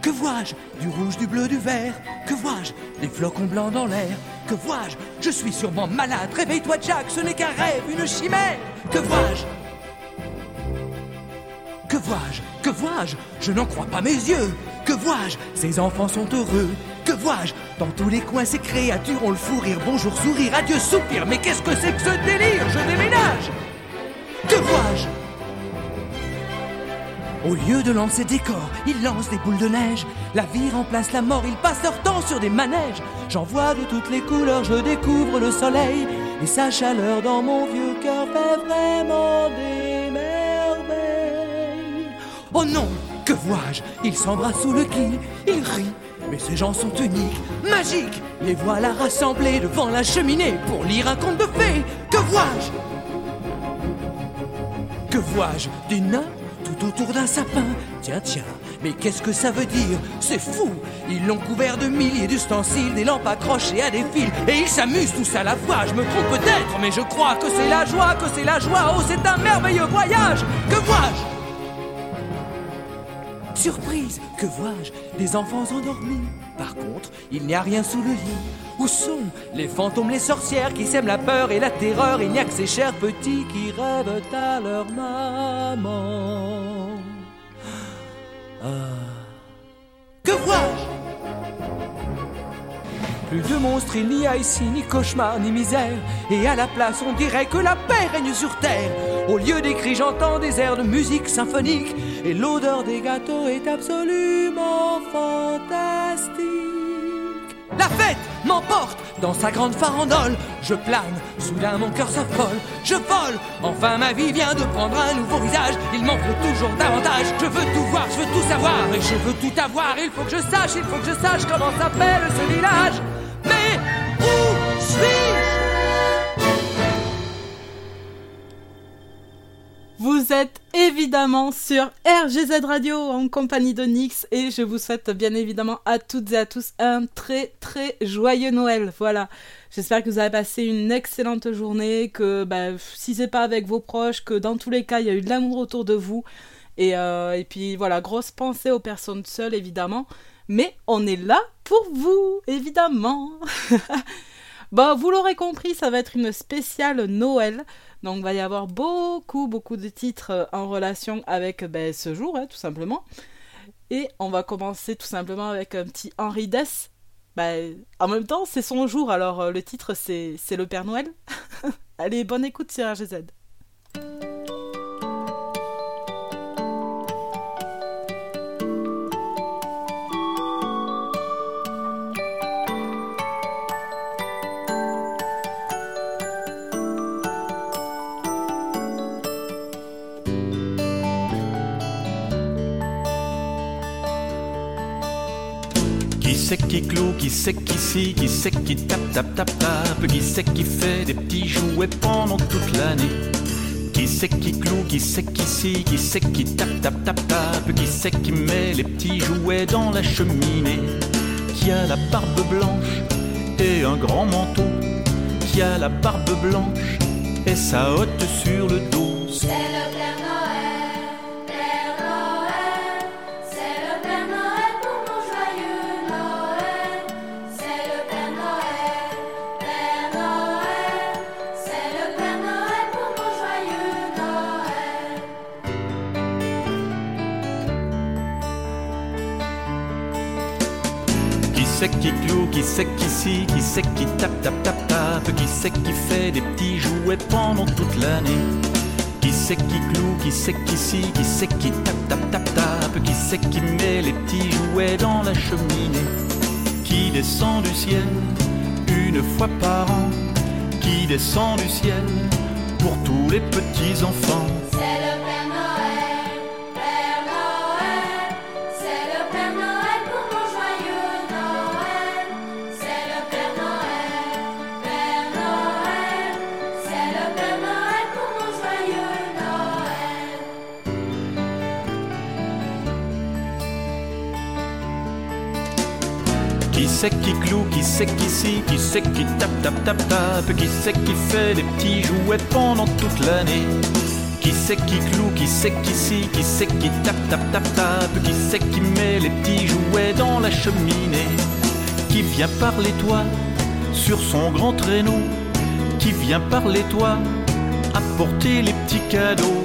Que vois-je Du rouge, du bleu, du vert Que vois-je Des flocons blancs dans l'air Que vois-je Je suis sûrement malade. Réveille-toi, Jack, ce n'est qu'un rêve, une chimère. Que vois-je? Que vois-je Que vois-je Je n'en crois pas mes yeux. Que vois-je Ces enfants sont heureux. Que vois-je Dans tous les coins, ces créatures ont le fou rire. Bonjour, sourire, adieu, soupir. Mais qu'est-ce que c'est que ce délire Je déménage? Au lieu de lancer des corps, ils lancent des boules de neige. La vie remplace la mort, ils passent leur temps sur des manèges. J'en vois de toutes les couleurs, je découvre le soleil. Et sa chaleur dans mon vieux cœur fait vraiment des merveilles. Oh non, que vois-je? Ils s'embrassent sous le quai, ils rient. Mais ces gens sont uniques, magiques. Les voilà rassemblés devant la cheminée pour lire un conte de fées. Que vois-je? Que vois-je? Des nains autour d'un sapin. Tiens, tiens, mais qu'est-ce que ça veut dire? C'est fou Ils l'ont couvert de milliers d'ustensiles, des lampes accrochées à des fils, et ils s'amusent tous à la fois. Je me trompe peut-être, mais je crois que c'est la joie, que c'est la joie. Oh, c'est un merveilleux voyage Que vois-je? Surprise, que vois-je? Des enfants endormis. Par contre, il n'y a rien sous le lit. Où sont les fantômes, les sorcières qui sèment la peur et la terreur? Il n'y a que ces chers petits qui rêvent à leur maman. Que vois-je? Plus de monstres, il n'y a ici ni cauchemar ni misère. Et à la place, on dirait que la paix règne sur terre. Au lieu des cris, j'entends des airs de musique symphonique. Et l'odeur des gâteaux est absolument fantastique. La fête m'emporte dans sa grande farandole. Je plane, soudain mon cœur s'affole. Je vole, enfin ma vie vient de prendre un nouveau visage. Il manque toujours davantage. Je veux tout voir, je veux tout savoir et je veux tout avoir. Il faut que je sache, il faut que je sache comment s'appelle ce village. Mais où suis-je? Vous êtes évidemment sur RGZ Radio en compagnie de Nix et je vous souhaite bien évidemment à toutes et à tous un très très joyeux Noël. Voilà. J'espère que vous avez passé une excellente journée, que bah, si c'est pas avec vos proches, que dans tous les cas il y a eu de l'amour autour de vous. Et, euh, et puis voilà, grosse pensée aux personnes seules évidemment. Mais on est là pour vous, évidemment. bon, vous l'aurez compris, ça va être une spéciale Noël. Donc il va y avoir beaucoup, beaucoup de titres euh, en relation avec ben, ce jour, hein, tout simplement. Et on va commencer tout simplement avec un petit Henri Dess. Ben, en même temps, c'est son jour, alors euh, le titre c'est le Père Noël. Allez, bonne écoute sur RGZ. C'est qui cloue, qui c'est qui scie, qui c'est qui tape, tape, tape, tape, qui c'est qui fait des petits jouets pendant toute l'année. Qui c'est qui cloue, qui c'est qui scie, qui c'est qui tape, tape, tape, tape, qui c'est qui met les petits jouets dans la cheminée. Qui a la barbe blanche et un grand manteau, qui a la barbe blanche et sa hotte sur le dos. C'est qui scie, qui c'est qui tape, tape, tape, tape, qui c'est qui fait des petits jouets pendant toute l'année. Qui c'est qui cloue, qui c'est qui scie, qui c'est qui tape, tape, tape, tape, qui c'est qui met les petits jouets dans la cheminée. Qui descend du ciel une fois par an, qui descend du ciel pour tous les petits enfants. Qui c'est qui scie, qui c'est qui tape, tape, tape, tape, qui c'est qui fait des petits jouets pendant toute l'année. Qui c'est qui cloue, qui c'est qui scie, qui c'est qui tape, tape, tape, tape, qui c'est qui met les petits jouets dans la cheminée, qui vient parler toi sur son grand traîneau, qui vient parler toi apporter les petits cadeaux.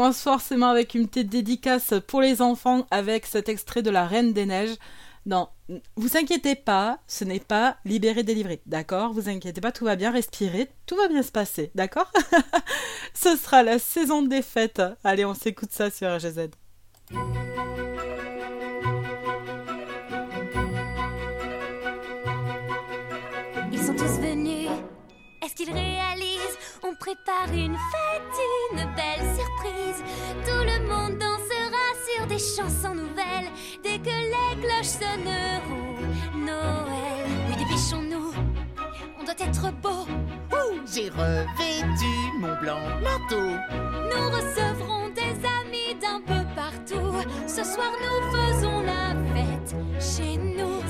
Commence forcément avec une petite dédicace pour les enfants avec cet extrait de La Reine des Neiges. Non, vous inquiétez pas, ce n'est pas libéré, délivré, d'accord? Vous inquiétez pas, tout va bien, respirer, tout va bien se passer, d'accord? Ce sera la saison des fêtes. Allez, on s'écoute ça sur RGZ. Ils sont tous venus, est-ce qu'ils On prépare une fête, une belle surprise. Tout le monde dansera sur des chansons nouvelles dès que les cloches sonneront. Noël, oui, dépêchons-nous, on doit être beau. J'ai revêtu mon blanc manteau. Nous recevrons des amis d'un peu partout. Ce soir, nous faisons la fête chez nous.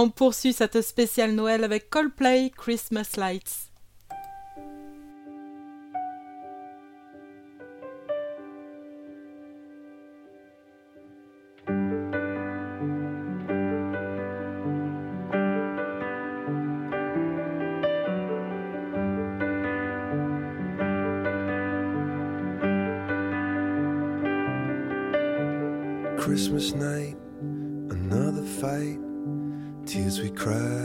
On poursuit cette spéciale Noël avec Coldplay Christmas Lights. Tears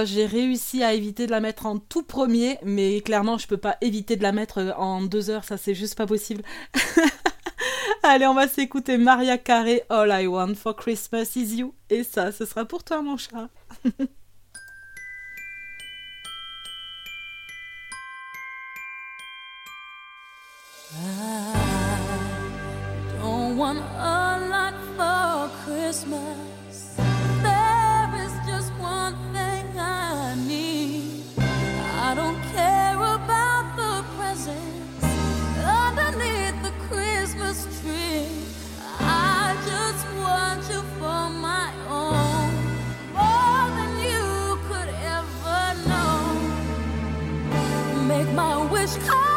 Euh, j'ai réussi à éviter de la mettre en tout premier, mais clairement, je peux pas éviter de la mettre euh, en deux heures, ça c'est juste pas possible. Allez, on va s'écouter Maria Carey, All I Want for Christmas is You. Et ça, ce sera pour toi, mon chat. Don't want a lot for Christmas. is.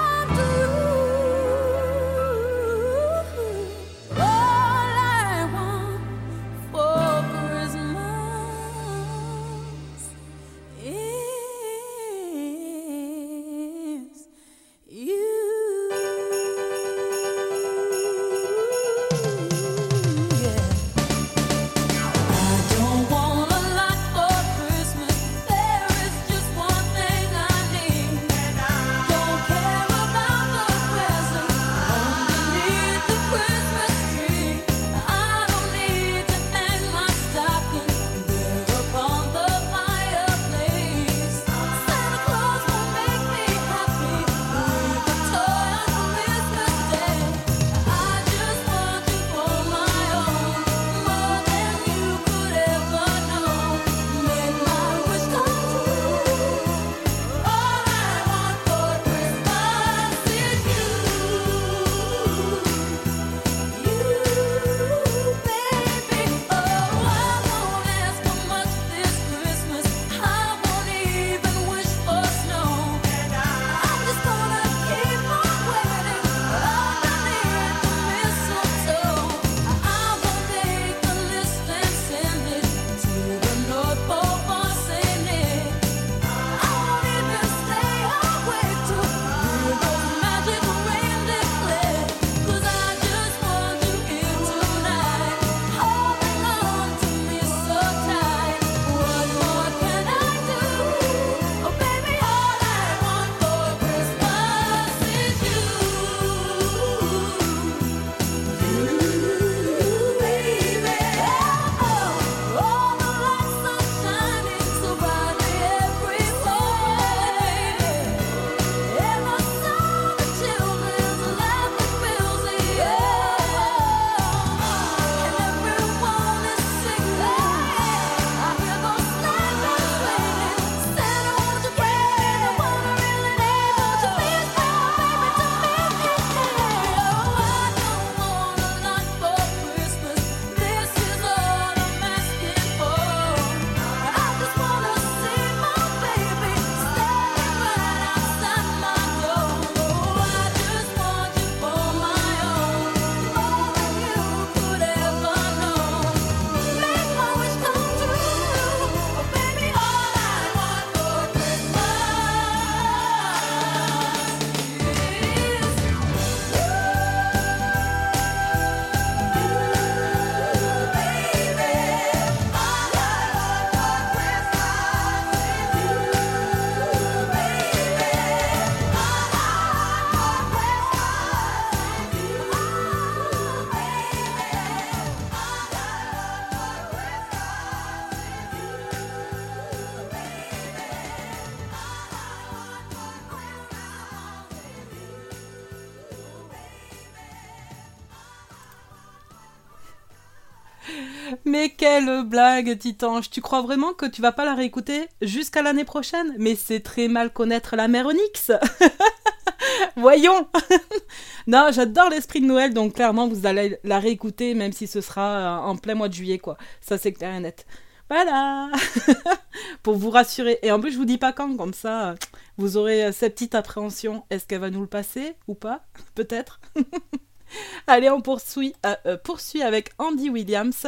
Quelle blague, Titange. Tu crois vraiment que tu vas pas la réécouter jusqu'à l'année prochaine? Mais c'est très mal connaître la mère Onyx. Voyons. non, j'adore l'esprit de Noël, donc clairement vous allez la réécouter, même si ce sera en plein mois de juillet, quoi. Ça c'est clair et net. Voilà Pour vous rassurer. Et en plus, je vous dis pas quand, comme ça, vous aurez cette petite appréhension. Est-ce qu'elle va nous le passer ou pas? Peut-être. Allez, on poursuit, euh, euh, poursuit avec Andy Williams.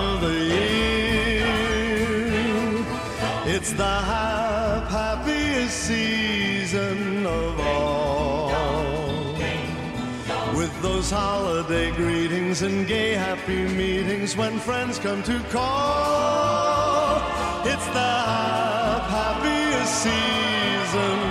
the hap- happiest season of all. With those holiday greetings and gay happy meetings when friends come to call. It's the hap- happiest season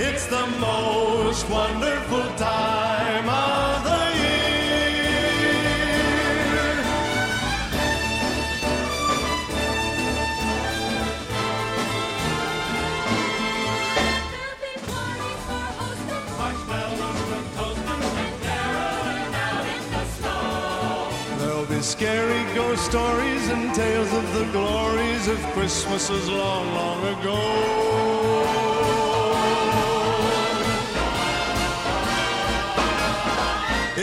It's the most wonderful time of the year. There'll be scary ghost stories and tales of the glories of Christmases long, long ago.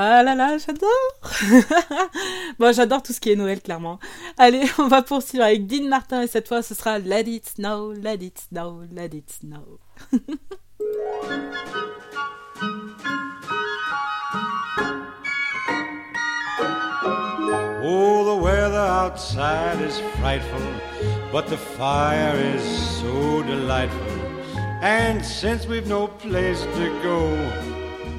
Ah là là, j'adore Bon, j'adore tout ce qui est Noël, clairement. Allez, on va poursuivre avec Dean Martin, et cette fois, ce sera Let It Snow, Let It Snow, Let It Snow. Oh, the weather outside is frightful, but the fire is so delightful. And since we've no place to go,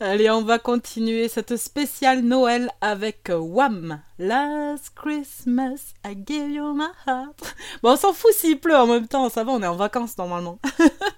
Allez, on va continuer cette spéciale Noël avec euh, Wham! Last Christmas, I gave you my heart. Bon, on s'en fout s'il pleut en même temps, ça va, on est en vacances normalement.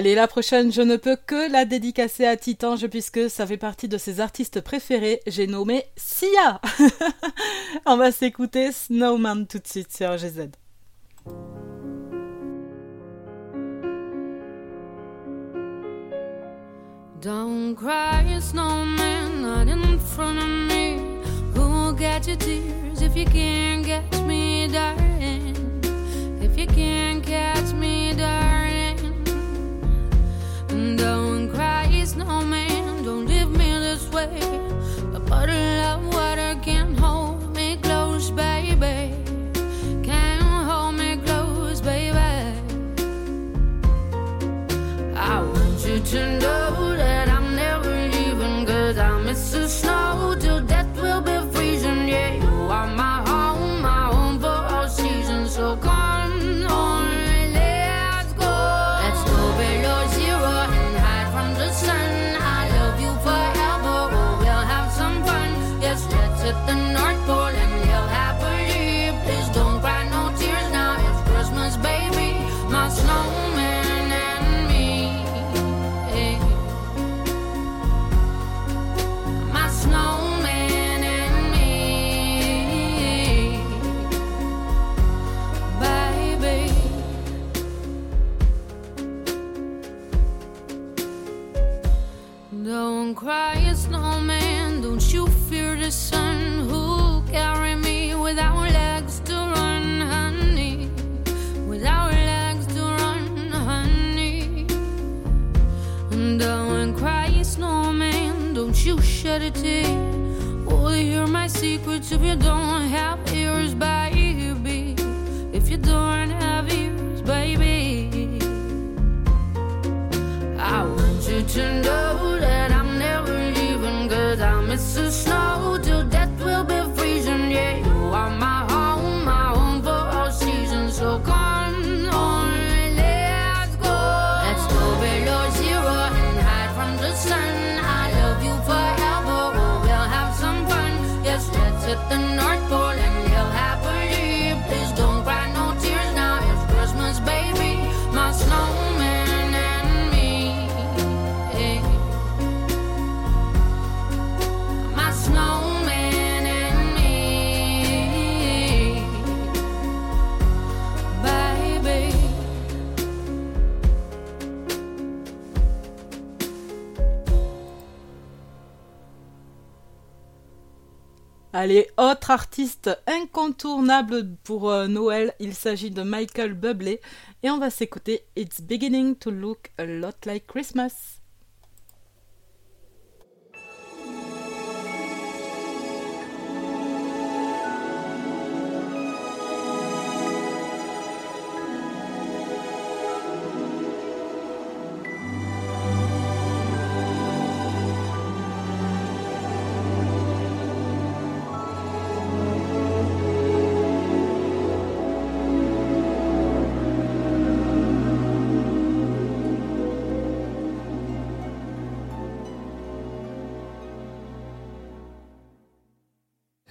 Allez, la prochaine, je ne peux que la dédicacer à Titange puisque ça fait partie de ses artistes préférés. J'ai nommé Sia. On va s'écouter Snowman tout de suite sur GZ. Get tears if you me. If you catch me. Don't cry, snowman, don't leave me this way. A bottle Don't cry, snowman. Don't you fear the sun? Who'll carry me without legs to run, honey? Without legs to run, honey. Don't uh, cry, snowman. Don't you shed a tear. Oh, Will you hear my secrets if you don't have ears, baby? If you don't have ears, baby. I want you to know that snow Allez, autre artiste incontournable pour euh, Noël, il s'agit de Michael Bublé et on va s'écouter It's Beginning to Look a Lot Like Christmas.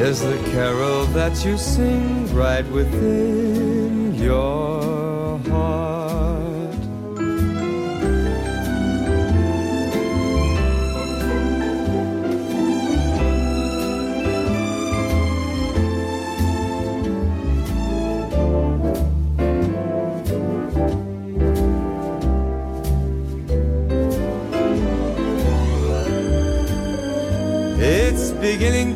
is the carol that you sing right within your heart. It's beginning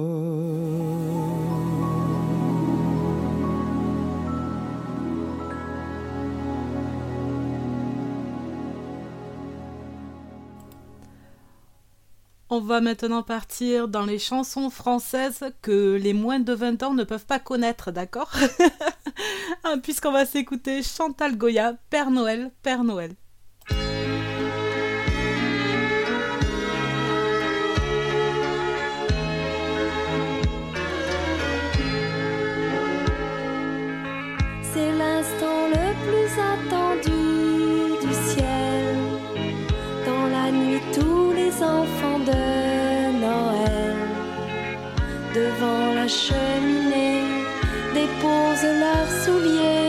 On va maintenant partir dans les chansons françaises que les moins de 20 ans ne peuvent pas connaître, d'accord? Ah, Puisqu'on va s'écouter Chantal Goya, Père Noël, Père Noël. Cheminée, déposent leurs souliers,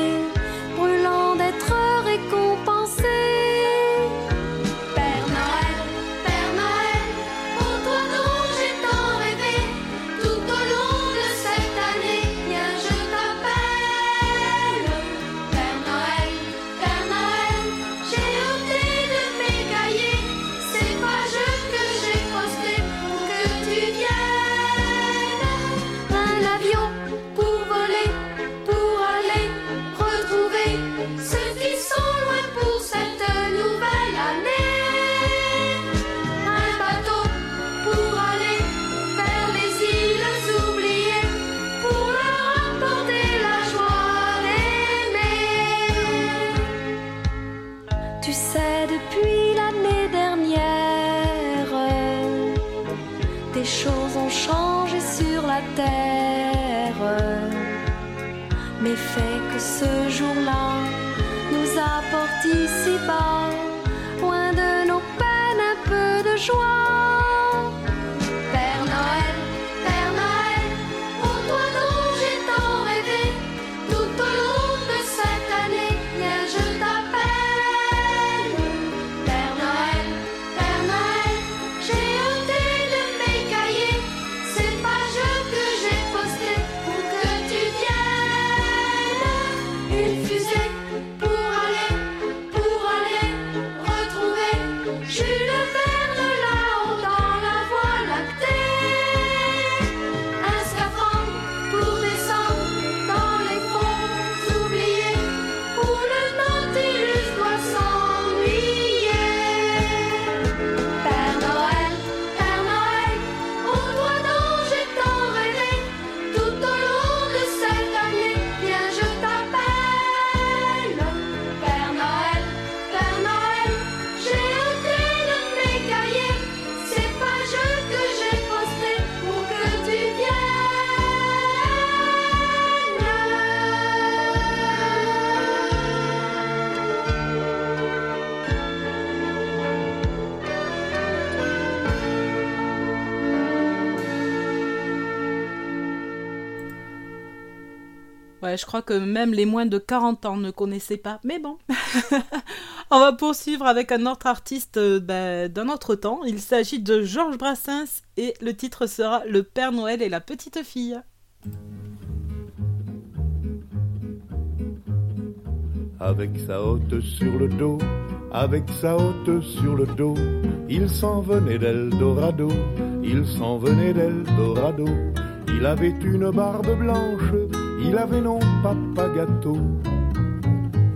Ouais, je crois que même les moins de 40 ans ne connaissaient pas. Mais bon. On va poursuivre avec un autre artiste euh, bah, d'un autre temps. Il s'agit de Georges Brassens et le titre sera Le Père Noël et la petite fille. Avec sa hotte sur le dos, avec sa hotte sur le dos, il s'en venait d'Eldorado, il s'en venait d'Eldorado. Il avait une barbe blanche, il avait non papa gâteau.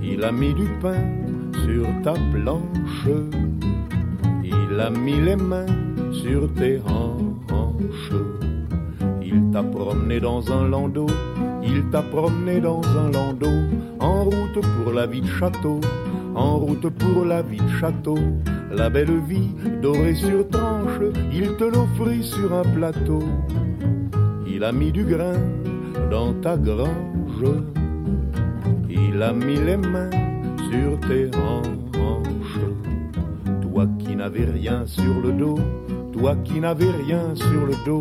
Il a mis du pain sur ta planche, il a mis les mains sur tes hanches. Il t'a promené dans un landau, il t'a promené dans un landau, en route pour la vie de château, en route pour la vie de château. La belle vie dorée sur tranche, il te l'offrit sur un plateau. Il a mis du grain dans ta grange, il a mis les mains sur tes hanches. Toi qui n'avais rien sur le dos, toi qui n'avais rien sur le dos,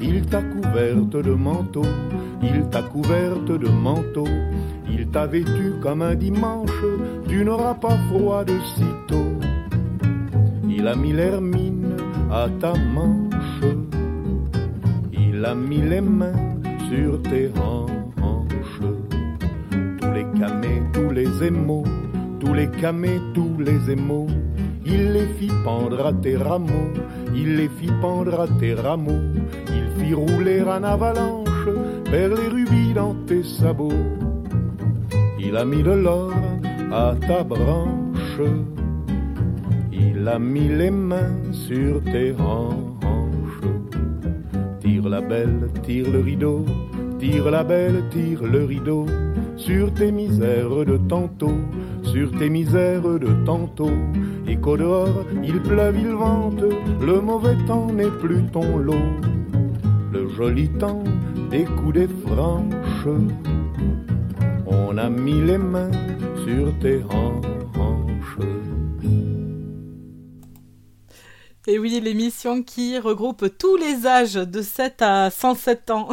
il t'a couverte de manteau, il t'a couverte de manteau, il t'a vêtu comme un dimanche, tu n'auras pas froid de sitôt. Il a mis l'hermine à ta manche, il a mis les mains sur tes hanches. Tous les camés, tous les émaux, tous les camés, tous les émaux, il les fit pendre à tes rameaux, il les fit pendre à tes rameaux, il fit rouler en avalanche vers les rubis dans tes sabots. Il a mis de l'or à ta branche, il a mis les mains sur tes hanches. Tire la belle, tire le rideau, tire la belle, tire le rideau, sur tes misères de tantôt, sur tes misères de tantôt. Et qu'au dehors, il pleuve, il vente, le mauvais temps n'est plus ton lot. Le joli temps des coups des franches, on a mis les mains sur tes hanches. Et oui, l'émission qui regroupe tous les âges de 7 à 107 ans.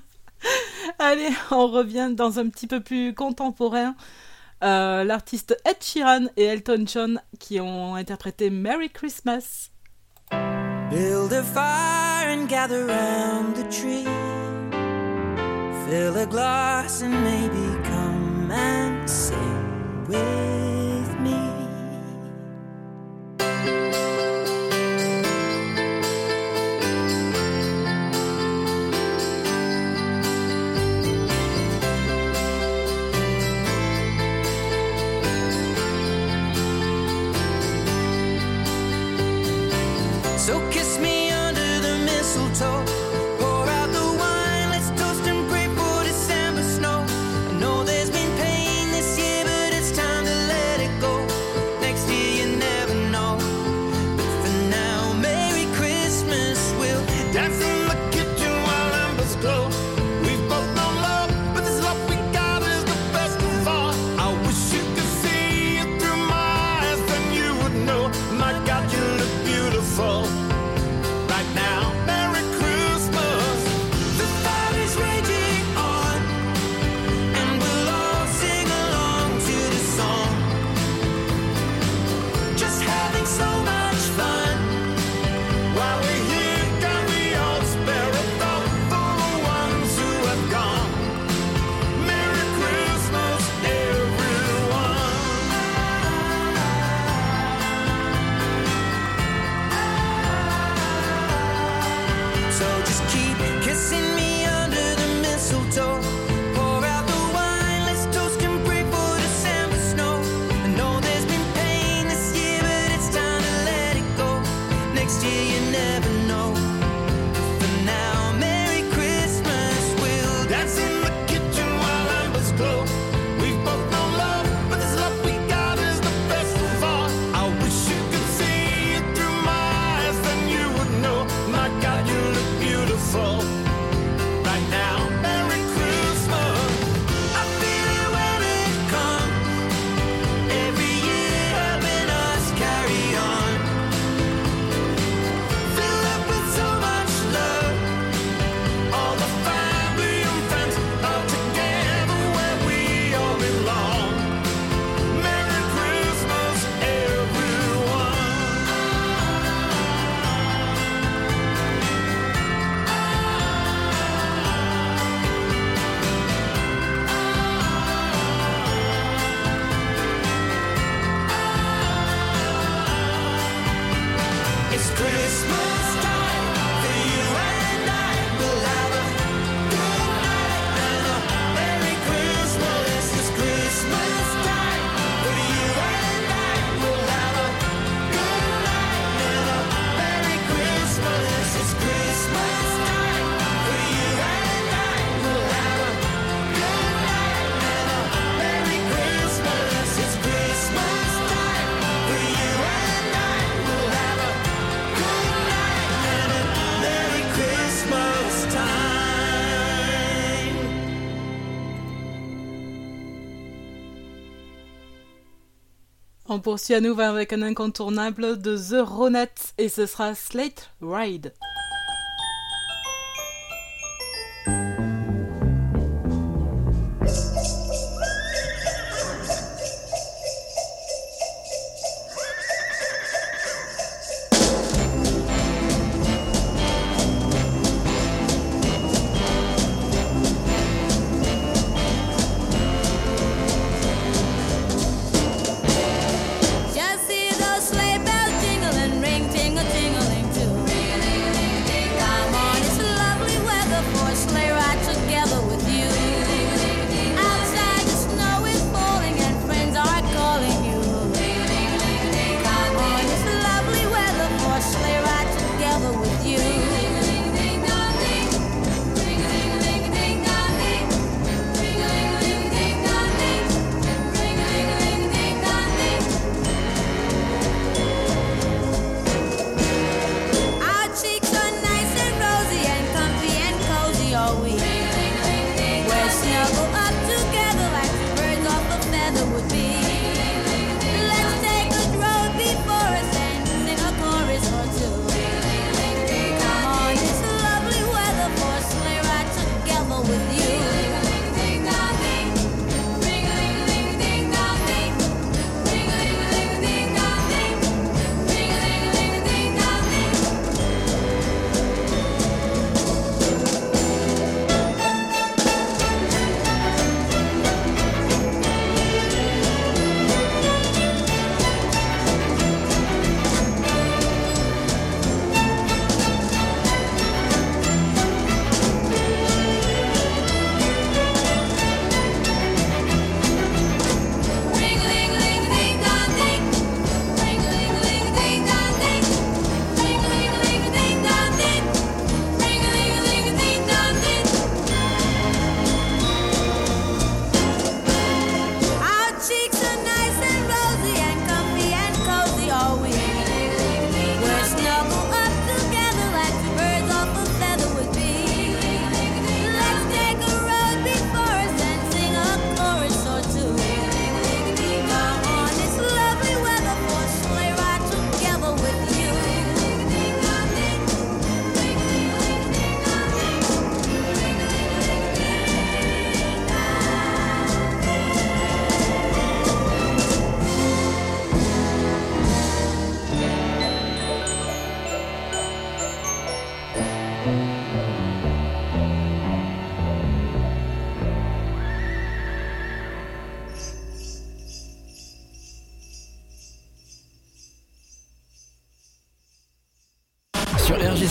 Allez, on revient dans un petit peu plus contemporain. Euh, L'artiste Ed Sheeran et Elton John qui ont interprété Merry Christmas. Build a fire and gather round the tree. Fill a glass and maybe come and sing with me. On poursuit à nouveau avec un incontournable de The Ronettes et ce sera Slate Ride.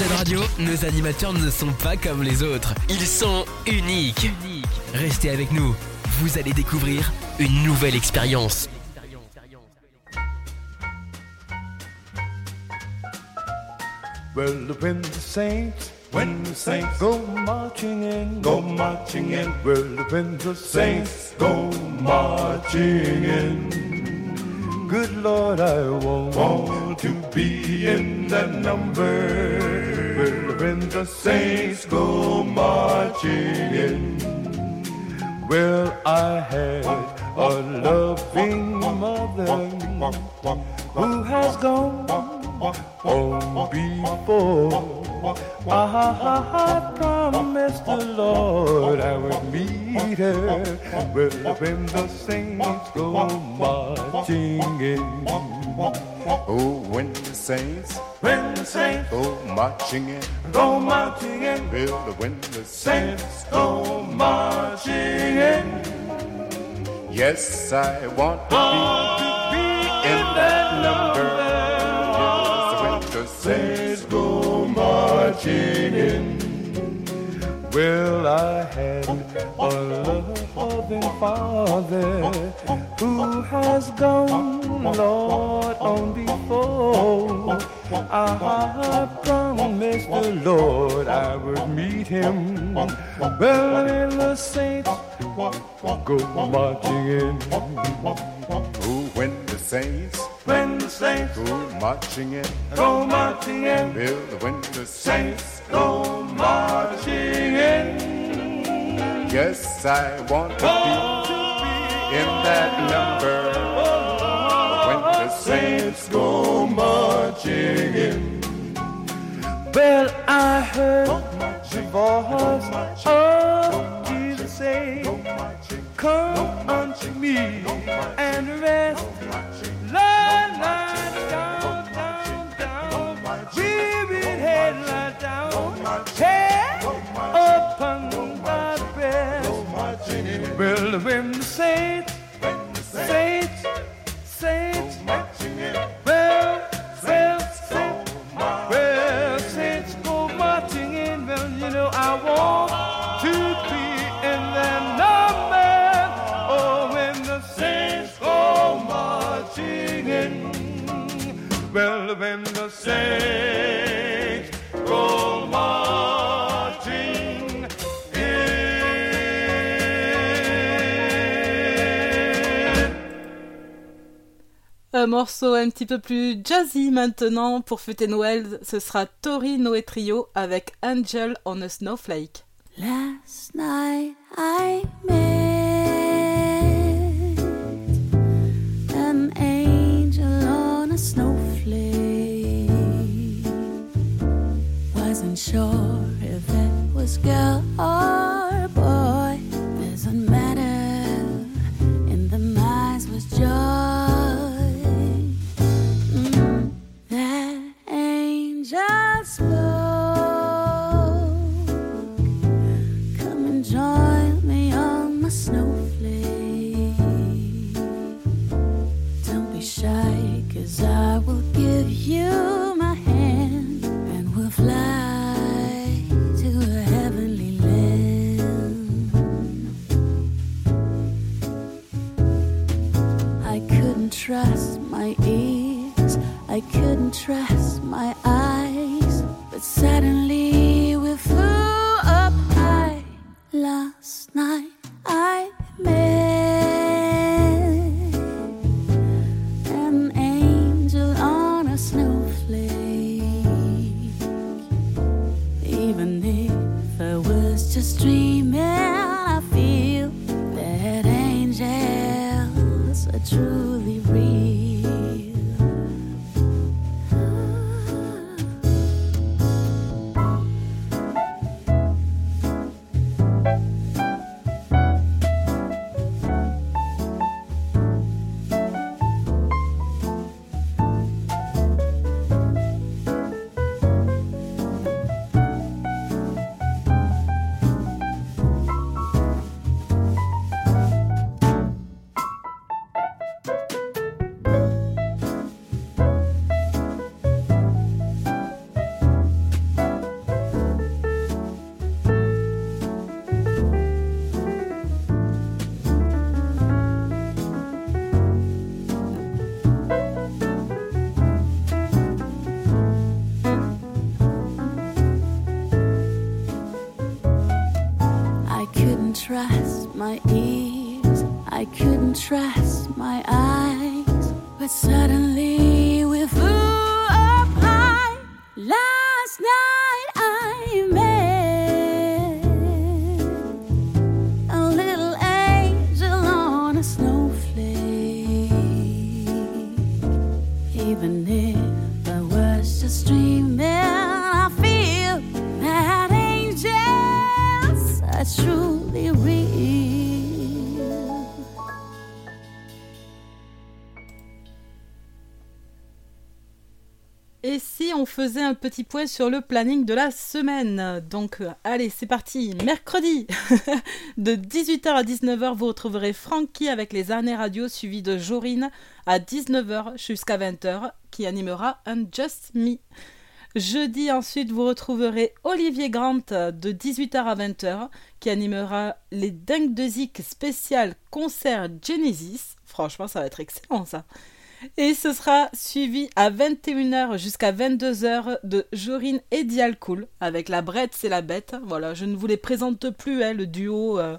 Radio, nos animateurs ne sont pas comme les autres. Ils sont uniques. Restez avec nous. Vous allez découvrir une nouvelle expérience. Well, when the saints, when the saints go marching in, go marching in. Well, when the saints go marching in. Good Lord, I want, to be in that number. When the saints go marching in. Well, I had a loving mother who has gone on before. Ah, I promised the Lord I would meet her. Well, when the saints go marching in. Oh, when the saints, when the saints go marching in, go marching in. Well, when the Saints go marching in. Yes, I want to be in that number. Yes, when the Saints go marching in. Well, I had a loving father who has gone, Lord, on before. I promised the Lord I would meet him. Well, in the saints go marching in. Oh, when the saints, when the saints go marching in, go marching in. Well, when the saints go marching in. Yes, I want to be in that number. When the saints go marching in. Well, I heard the voice of Jesus say, Come unto me and rest. Lie, lie down, Head upon thy breast. Well, when the saints, saints, saints, well, well, saints, well, saints go marching in. Well, you know I want to be in that number. Oh, when the saints go marching in. Well, when the saints Un morceau un petit peu plus jazzy maintenant pour fêter Noël, ce sera Tori Noé Trio avec Angel on a Snowflake. Last night I met an angel on a snowflake. Wasn't sure if it was girl petit point sur le planning de la semaine Donc, euh, allez, c'est parti. Mercredi, de 18h à 19h, vous retrouverez Frankie avec les années radio, suivi de Jorine à 19h jusqu'à 20h, qui animera un Just Me. Jeudi, ensuite, vous retrouverez Olivier Grant de 18h à 20h, qui animera les Dingues de Zik spécial concert Genesis. Franchement, ça va être excellent, ça. Et ce sera suivi à 21h jusqu'à 22h de Jorine et Dialcool avec la Brette c'est la bête. Voilà, je ne vous les présente plus, hein, le duo euh,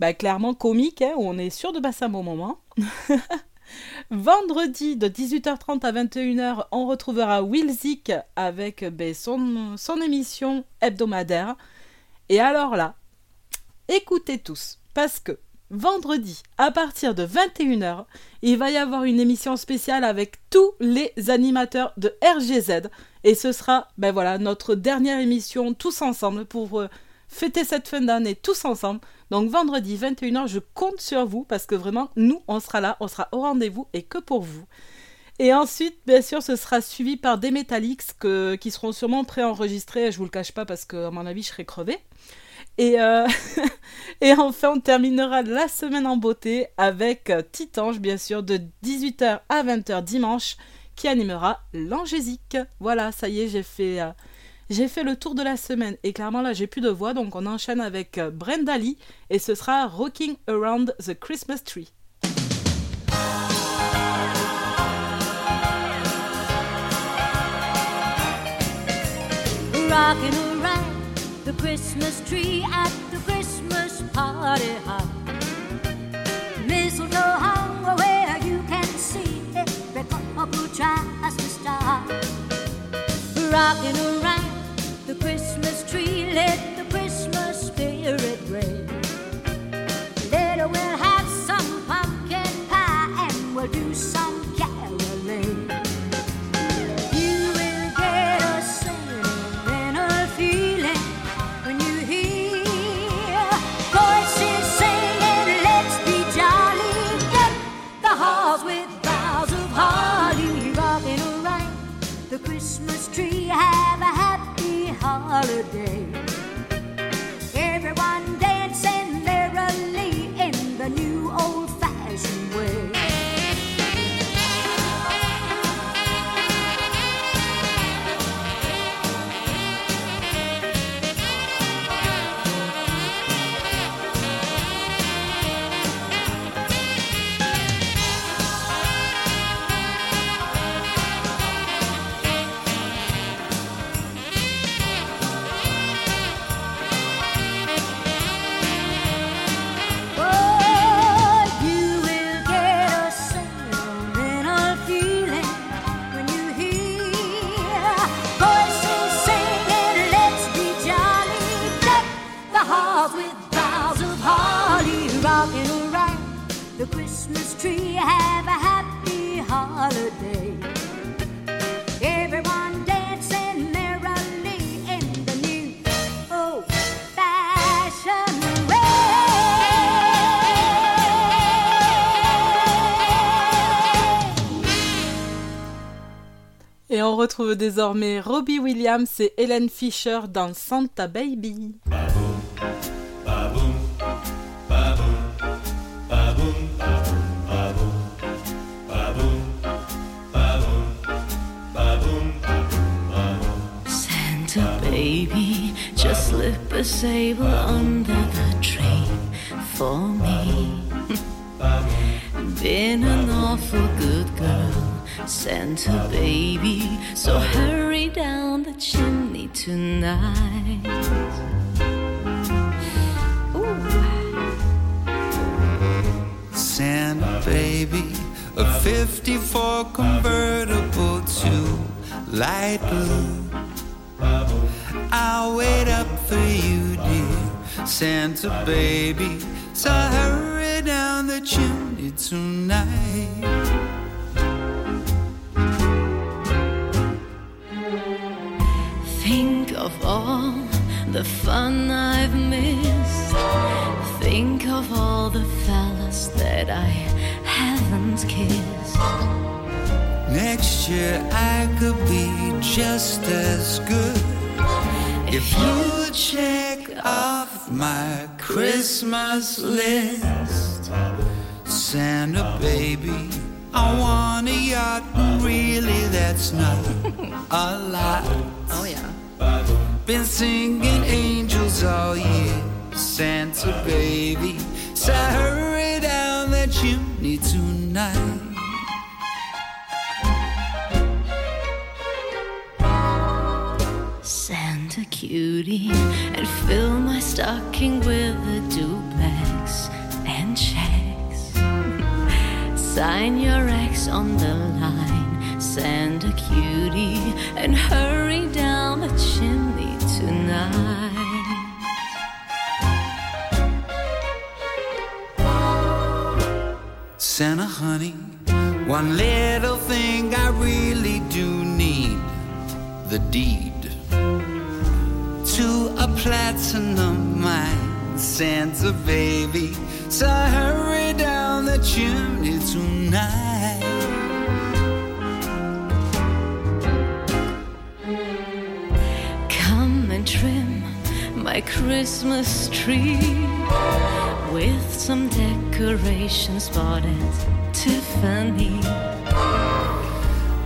bah, clairement comique, hein, où on est sûr de passer un bon moment. Vendredi de 18h30 à 21h, on retrouvera Will Zik avec ben, son, son émission hebdomadaire. Et alors là, écoutez tous, parce que vendredi, à partir de 21h, il va y avoir une émission spéciale avec tous les animateurs de RGZ. Et ce sera, ben voilà, notre dernière émission tous ensemble pour euh, fêter cette fin d'année tous ensemble. Donc vendredi 21h, je compte sur vous parce que vraiment, nous, on sera là, on sera au rendez-vous et que pour vous. Et ensuite, bien sûr, ce sera suivi par des Metallics qui seront sûrement préenregistrés. Je vous le cache pas parce que, à mon avis, je serai crevée. Et, euh, et enfin, on terminera la semaine en beauté avec euh, Titange, bien sûr, de 18h à 20h dimanche, qui animera l'Angésique. Voilà, ça y est, j'ai fait, euh, fait le tour de la semaine. Et clairement, là, j'ai plus de voix, donc on enchaîne avec Brenda Lee, et ce sera Rocking Around the Christmas Tree. The Christmas tree at the Christmas party hop. Mistletoe hung where you can see every couple tries to stop. Rocking around the Christmas tree, let retrouve désormais Robbie Williams et Helen Fisher dans Santa Baby. Santa baby, just slip a sable under the tree for me. Been an awful good girl, Santa baby, so hurry down the chimney tonight. Santa baby, a 54 convertible to light blue. I'll wait up for you, dear Santa baby. So hurry down the chimney tonight. Of all the fun I've missed. Think of all the fellas that I haven't kissed. Next year I could be just as good if you check off my Christmas list. Santa baby, I want a yacht, and really that's not a lot. Oh yeah. Been singing angels all year, Santa baby. So hurry down the chimney tonight. Santa cutie, and fill my stocking with a duplex and checks. Sign your ex on the line, Santa cutie, and hurry Santa honey, one little thing I really do need the deed to a platinum mine. Santa baby, so hurry down the chimney tonight. Come and trim my Christmas tree with some decorations bought at Tiffany.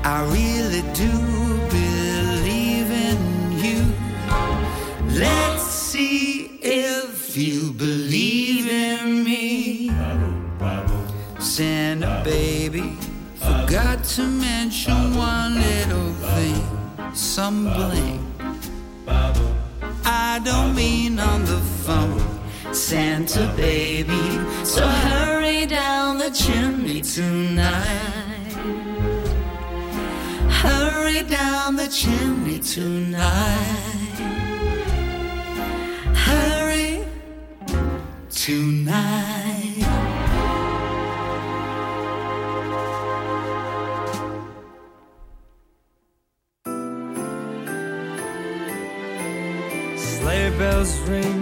I really do believe in you. Let's see if you believe in me. Santa baby, forgot to mention one little thing. Some bling. I don't mean on the phone. Santa baby, so hurry down the chimney tonight. Hurry down the chimney tonight. Hurry tonight. Sleigh bells ring,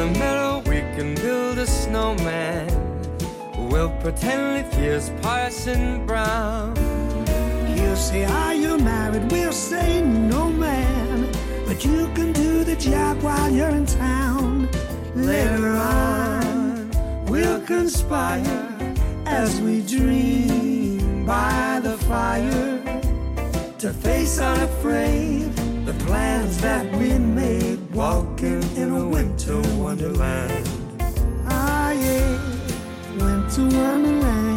The meadow, we can build a snowman. We'll pretend here's Parson Brown. He'll say, Are you married? We'll say, No, man. But you can do the job while you're in town. Later on, we'll conspire as we dream by the fire to face unafraid the plans that we made walking in a winter wonderland. Ah, yeah, winter wonderland.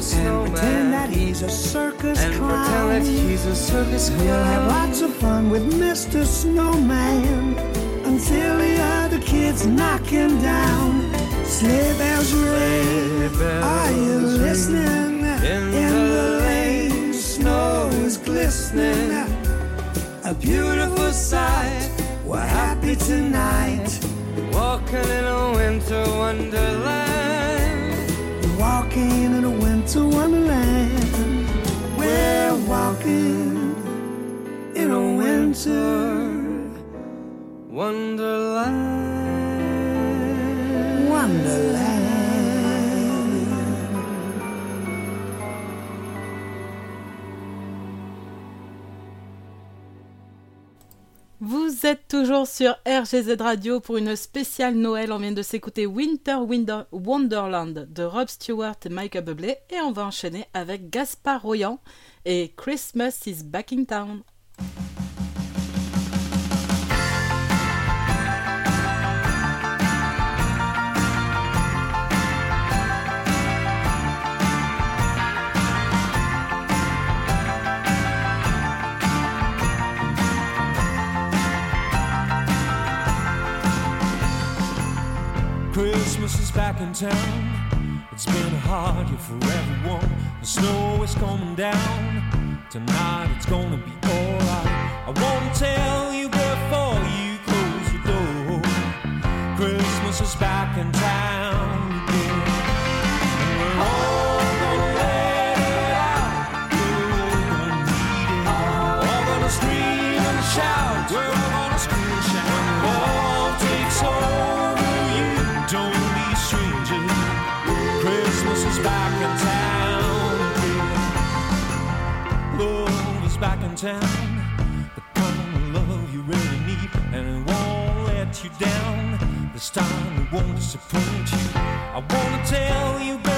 A and pretend that he's a circus and clown. pretend that he's a circus clown. We'll have lots of fun with Mr. Snowman until the other kids knock him down. Sleigh bells ring, are you listening? In the the lane, snow is glistening. A beautiful sight, we're happy tonight. Walking in a winter wonderland. Wonderland. wonderland. Vous êtes toujours sur RGZ Radio pour une spéciale Noël. On vient de s'écouter Winter Wonderland de Rob Stewart et Michael Bublé. Et on va enchaîner avec Gaspard Royan et Christmas is Back in Town. Christmas is back in town. It's been a hard year for everyone. The snow is coming down. Tonight it's gonna be alright. I won't tell you before you close your door. Christmas is back in town down the kind of love you really need, and it won't let you down. This time it won't disappoint you. I wanna tell you.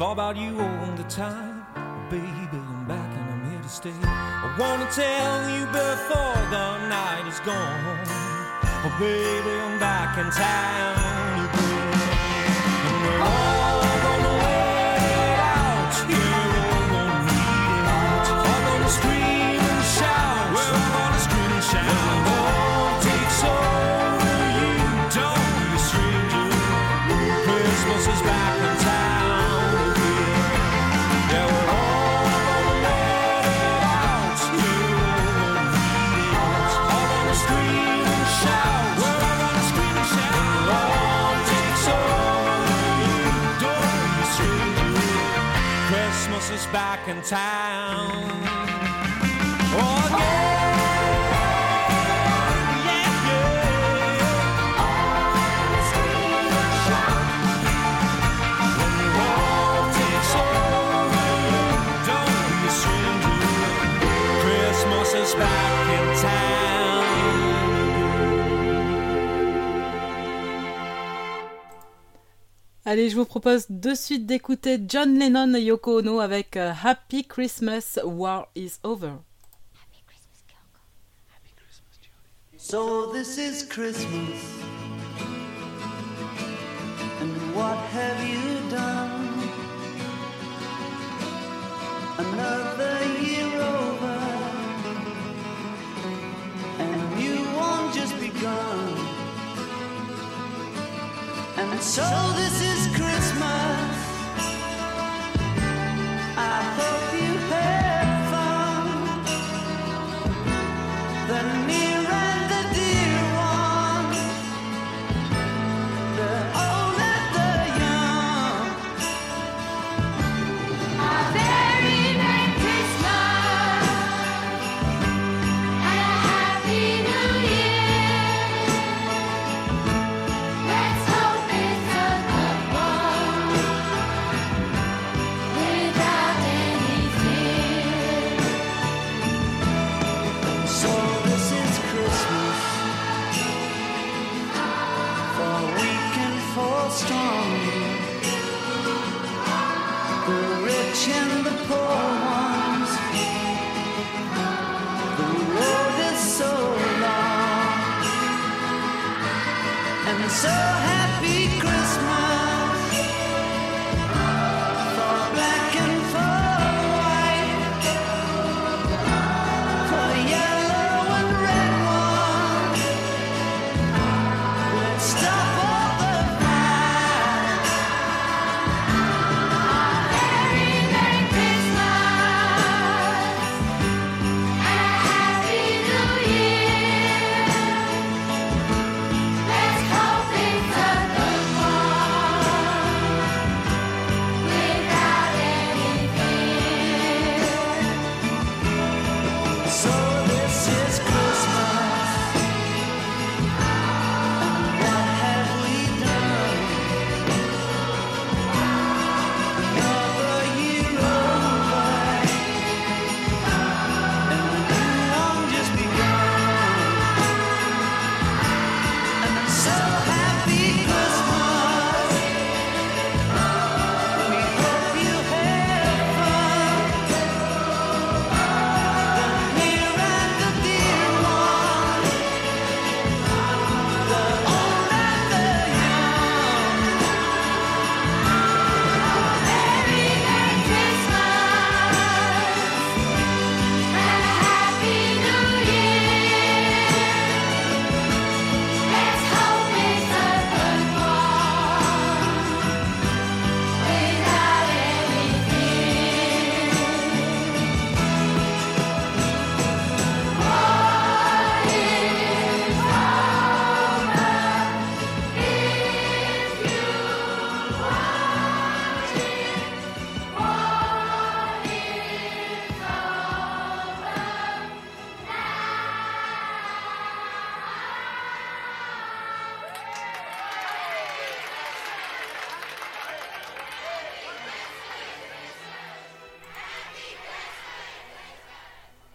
Thought about you all the time, baby. I'm back and I'm here to stay. I wanna tell you before the night is gone. Oh, baby, I'm back in town again. in town. Allez, je vous propose de suite d'écouter John Lennon et Yoko Ono avec euh, Happy Christmas, War is Over. Happy Christmas, Yoko. Happy Christmas, So this is Christmas. And what have you done? Another year over. And you won't just begun. And so this is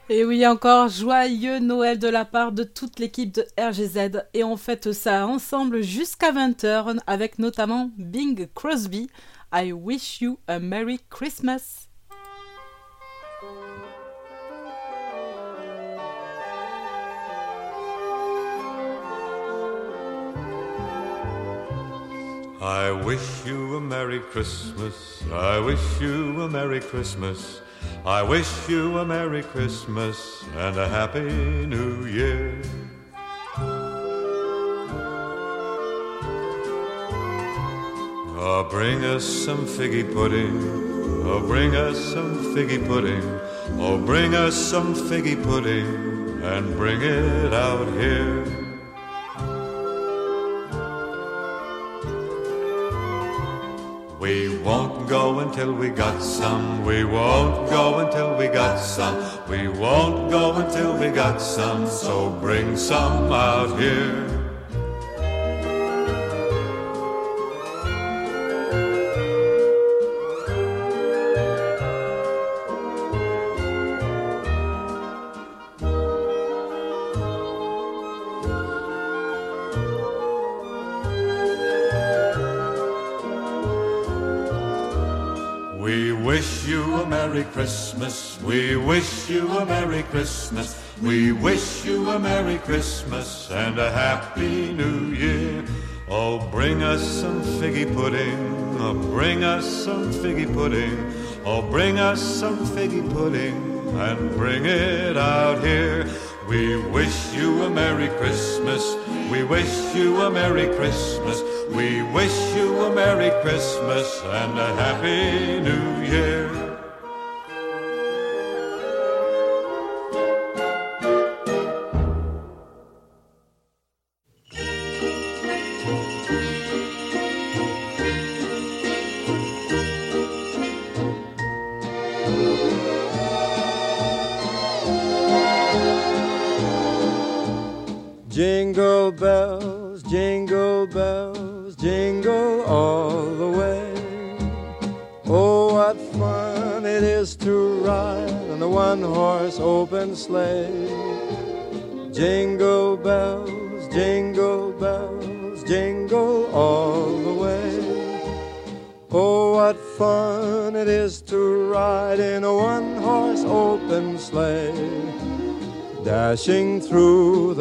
Et oui, encore joyeux Noël de la part de toute l'équipe de RGZ. Et on fête ça ensemble jusqu'à 20h avec notamment Bing Crosby. I wish you a Merry Christmas. I wish you a Merry Christmas. I wish you a Merry Christmas. I wish you a Merry Christmas and a Happy New Year. Oh, bring us some figgy pudding. Oh, bring us some figgy pudding. Oh, bring us some figgy pudding and bring it out here. We won't go until we got some. We won't go until we got some. We won't go until we got some. So bring some out here. Wish you a Merry Christmas. We wish you a Merry Christmas and a Happy New Year. Oh, bring us some figgy pudding. Oh, bring us some figgy pudding. Oh, bring us some figgy pudding and bring it out here. We wish you a Merry Christmas. We wish you a Merry Christmas. We wish you a Merry Christmas and a Happy New Year.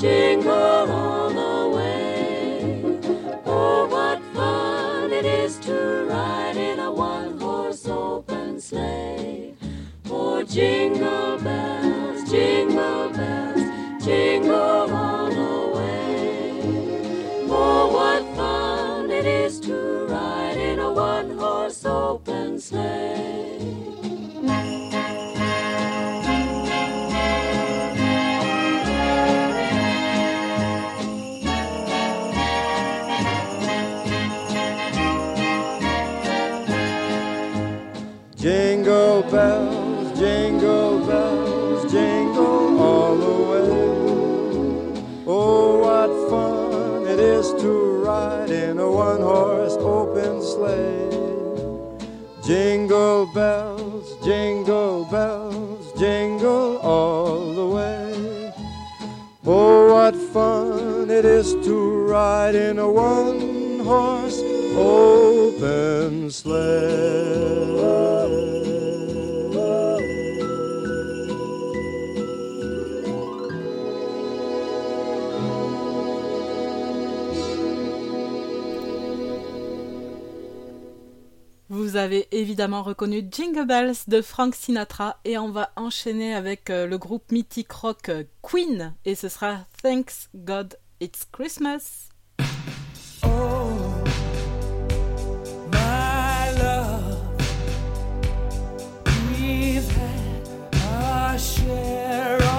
jingle all the way. Oh, what fun it is to ride in a one horse open sleigh. Oh, jingle bells, jingle bells, jingle all the way. Oh, what fun it is to ride in a one horse open sleigh. Évidemment reconnu Jingle Bells de Frank Sinatra et on va enchaîner avec euh, le groupe mythique rock euh, Queen et ce sera Thanks God It's Christmas. share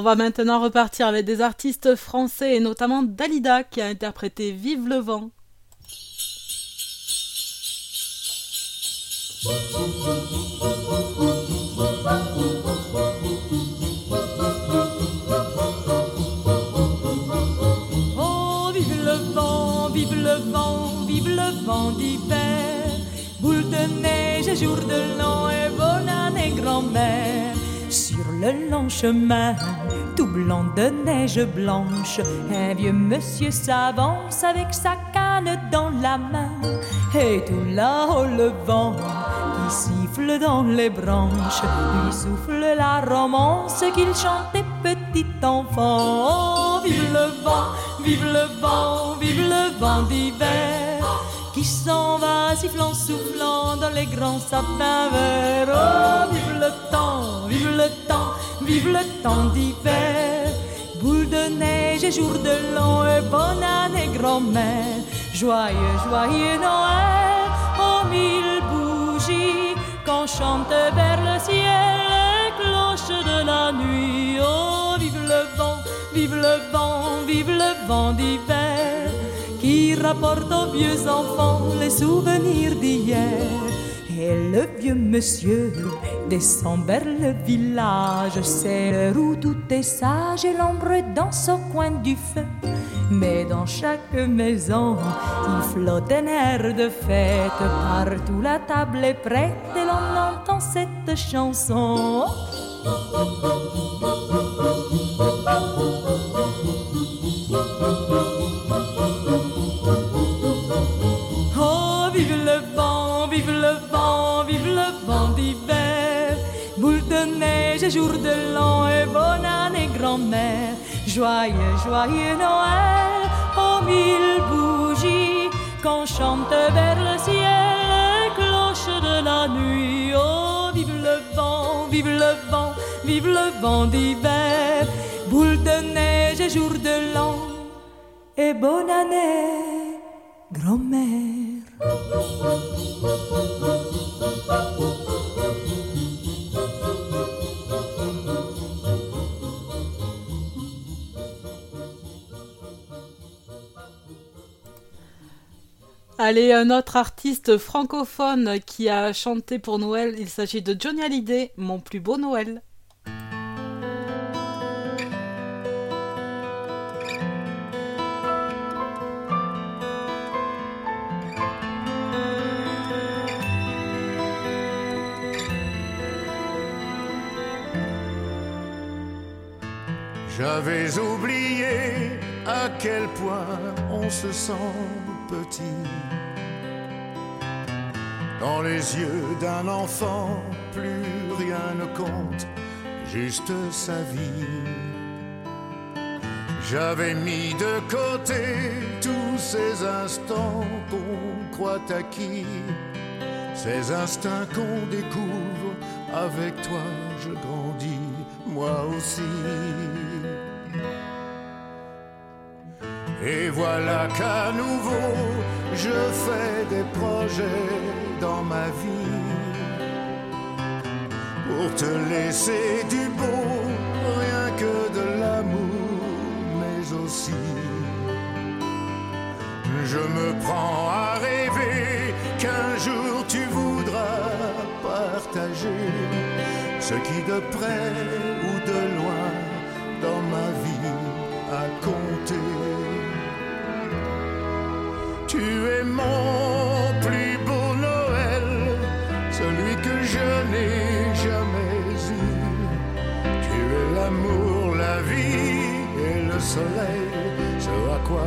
On va maintenant repartir avec des artistes français et notamment Dalida qui a interprété Vive le vent. Oh, vive le vent, vive le vent, vive le vent d'hiver. Boule de neige jour de l'an et bonne année grand-mère. Sur le long chemin, de neige blanche, un vieux monsieur s'avance avec sa canne dans la main. Et tout là-haut le vent qui siffle dans les branches, lui souffle la romance qu'il chantait petit enfant. Oh, vive le vent, vive le vent, vive le vent d'hiver qui s'en va sifflant, soufflant dans les grands sapins verts. Oh, vive le temps, vive le temps, vive le temps d'hiver. Boule de neige et jour de l'an et bonne année grand-mère. Joyeux, joyeux Noël, aux mille bougies qu'on chante vers le ciel les cloches de la nuit. Oh, vive le vent, vive le vent, vive le vent d'hiver qui rapporte aux vieux enfants les souvenirs d'hier. Et le vieux monsieur descend vers le village, c'est l'heure où tout est sage et l'ombre danse au coin du feu. Mais dans chaque maison, il flotte un air de fête. Partout la table est prête et l'on entend cette chanson. Jour de l'an et bonne année grand-mère. Joyeux, joyeux Noël, aux mille bougies qu'on chante vers le ciel les cloches de la nuit. Oh, vive le vent, vive le vent, vive le vent d'hiver, boule de neige jour de l'an et bonne année, grand-mère. Allez, un autre artiste francophone qui a chanté pour Noël, il s'agit de Johnny Hallyday, Mon plus beau Noël. J'avais oublié à quel point on se sent Dans les yeux d'un enfant, plus rien ne compte, juste sa vie. J'avais mis de côté tous ces instants qu'on croit acquis, ces instincts qu'on découvre. Avec toi, je grandis, moi aussi. Et voilà qu'à nouveau, je fais des projets dans ma vie pour te laisser du beau, rien que de l'amour, mais aussi. Je me prends à rêver qu'un jour tu voudras partager ce qui de près ou de loin dans ma vie a. Tu es mon plus beau Noël, celui que je n'ai jamais eu. Tu es l'amour, la vie et le soleil, ce à quoi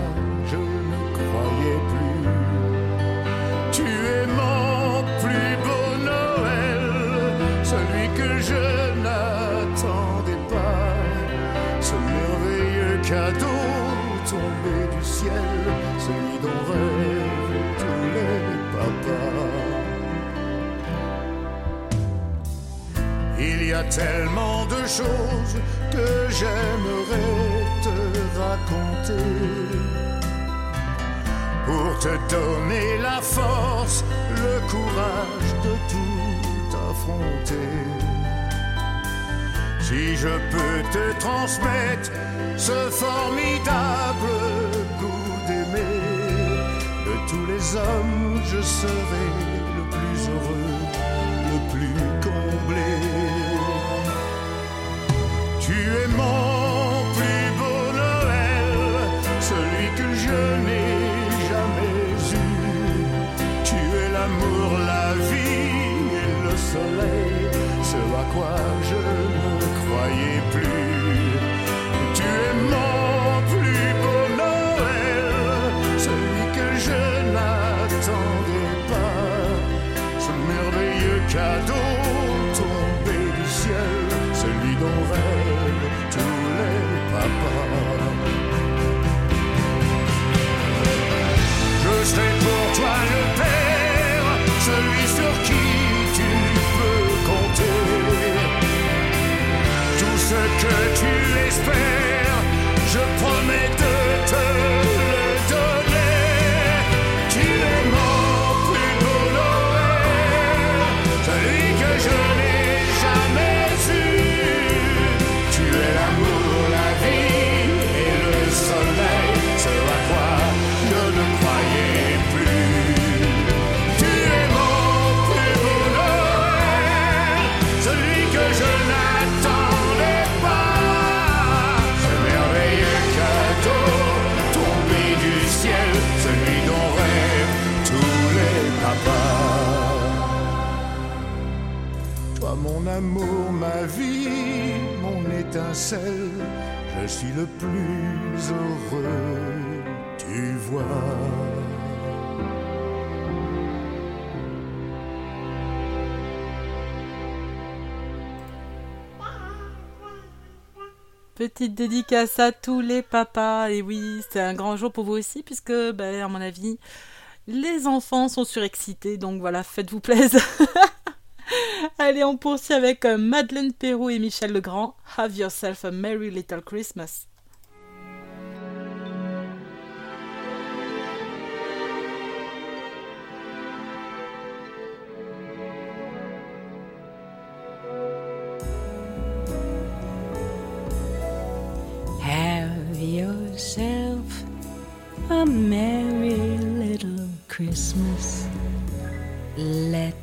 tellement de choses que j'aimerais te raconter pour te donner la force, le courage de tout affronter. Si je peux te transmettre ce formidable goût d'aimer, de tous les hommes, je serai le plus heureux, le plus comblé. Quoi ce que tu espères, je promets de amour, ma vie, mon étincelle, je suis le plus heureux, tu vois. Petite dédicace à tous les papas. Et oui, c'est un grand jour pour vous aussi, puisque, ben, à mon avis, les enfants sont surexcités. Donc voilà, faites-vous plaisir. Allez, on poursuit avec euh, Madeleine Perrou et Michel Legrand. Have yourself a merry little Christmas. Have yourself a merry little Christmas. Let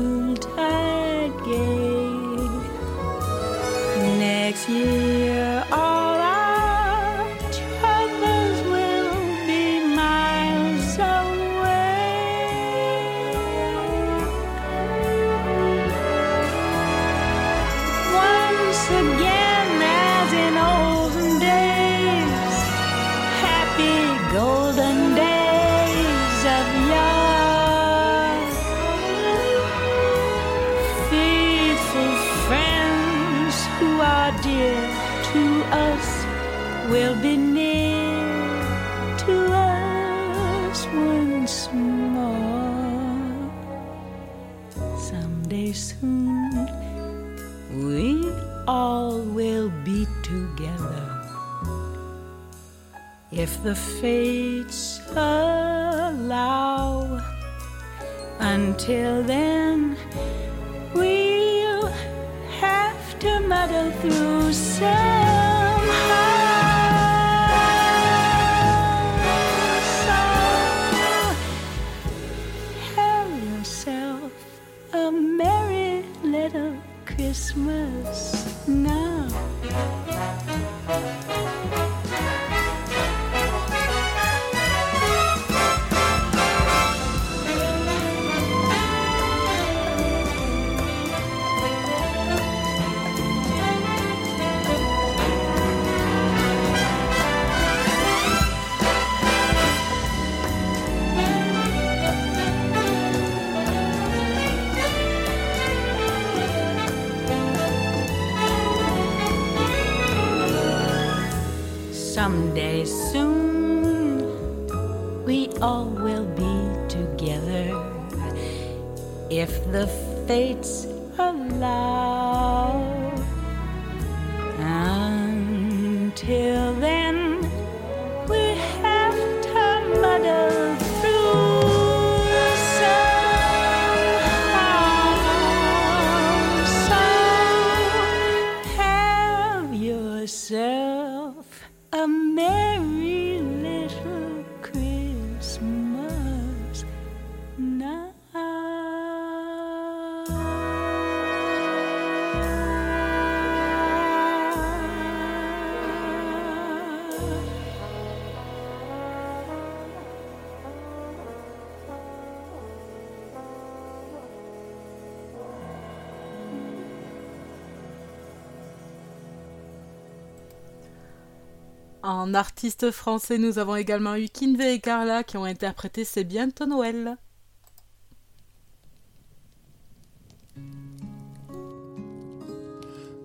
if the fates allow. Until then, we'll have to muddle through somehow. So, have yourself a merry little Christmas now. If the fates allow. En artistes français, nous avons également eu Kinvey et Carla qui ont interprété C'est bientôt Noël.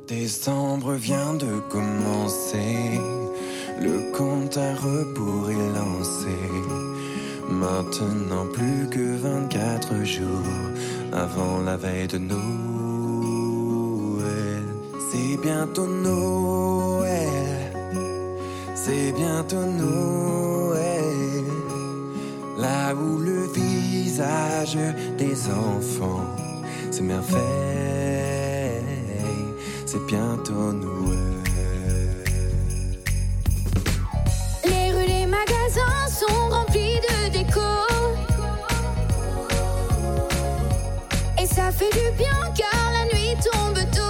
Décembre vient de commencer, le compte à rebours est lancé. Maintenant plus que 24 jours avant la veille de Noël. C'est bientôt Noël, c'est bientôt Noël. Là où le visage des enfants c'est merveille, c'est bientôt Noël. Les rues, les magasins sont remplis de déco. Et ça fait du bien car la nuit tombe tôt.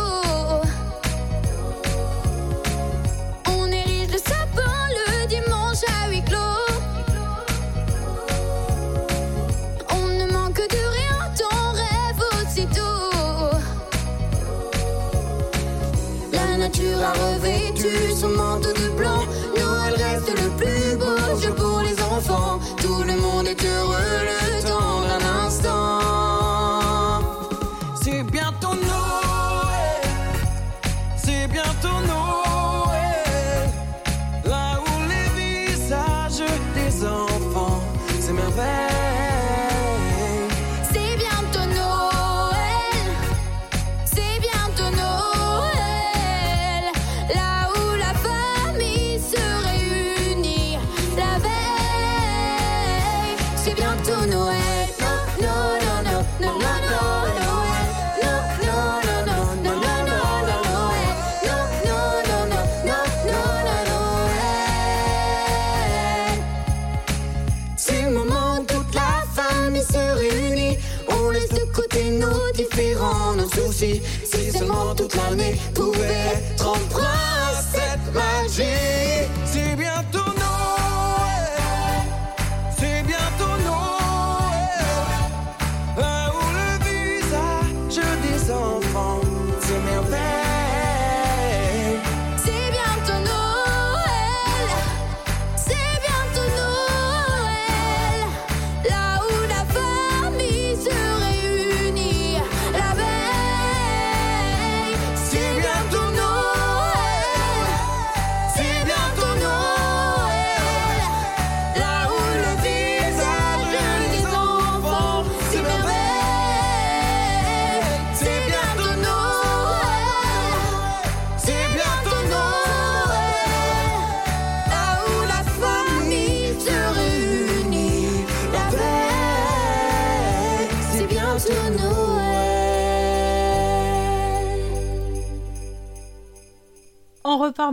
tu son manteau de blanc. Noël reste le plus beau jeu pour les enfants. fille si seulement toute l'année pouvait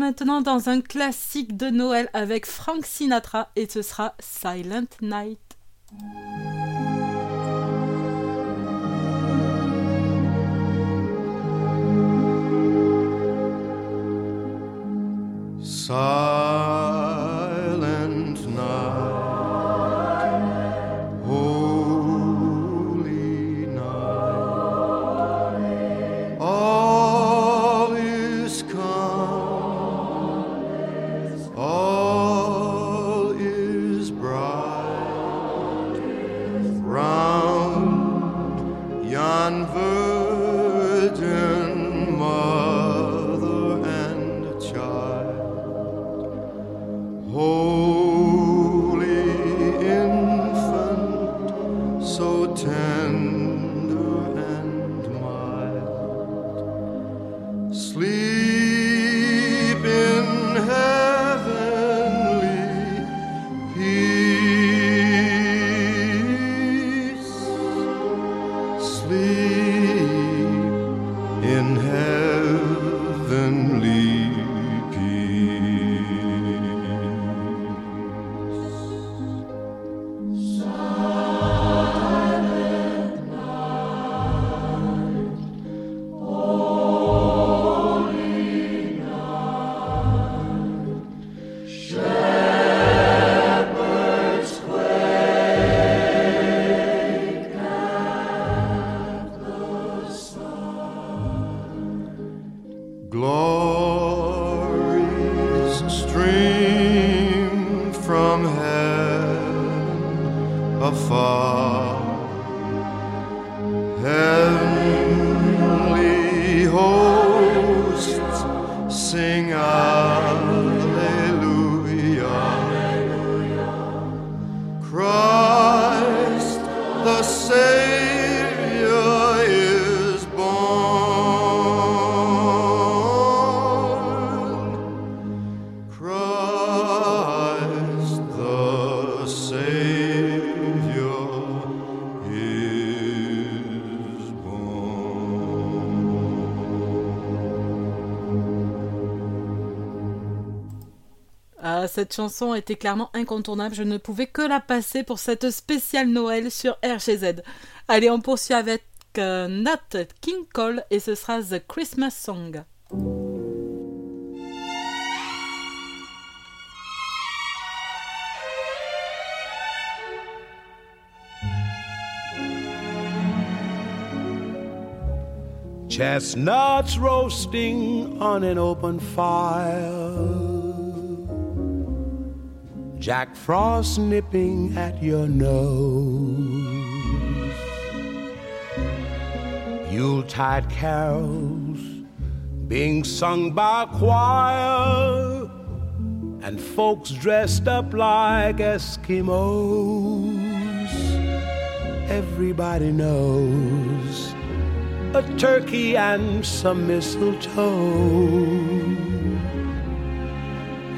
maintenant dans un classique de Noël avec Frank Sinatra et ce sera Silent Night. Cette chanson était clairement incontournable, je ne pouvais que la passer pour cette spéciale Noël sur RGZ. Allez, on poursuit avec euh, Nat King Cole et ce sera The Christmas Song. Chestnuts roasting on an open fire. Jack Frost nipping at your nose. Yuletide carols being sung by choir. And folks dressed up like Eskimos. Everybody knows a turkey and some mistletoe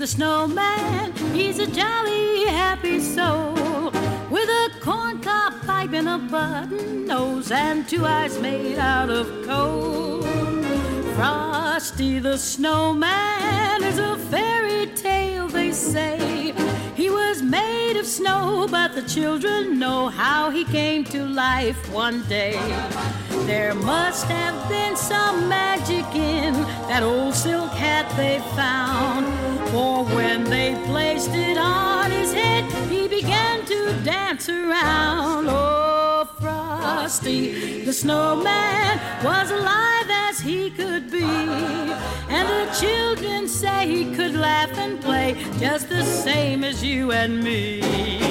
the snowman. He's a jolly, happy soul with a corncob pipe and a button nose and two eyes made out of coal. Frosty the snowman is a fairy tale, they say. He was made of snow, but the children know how he came to life one day. There must have been some magic in that old silk hat they found. For when they placed it on his head, he began to dance around. Oh, Frosty, the snowman, was alive as he could be. And the children say he could laugh and play just the same as you and me.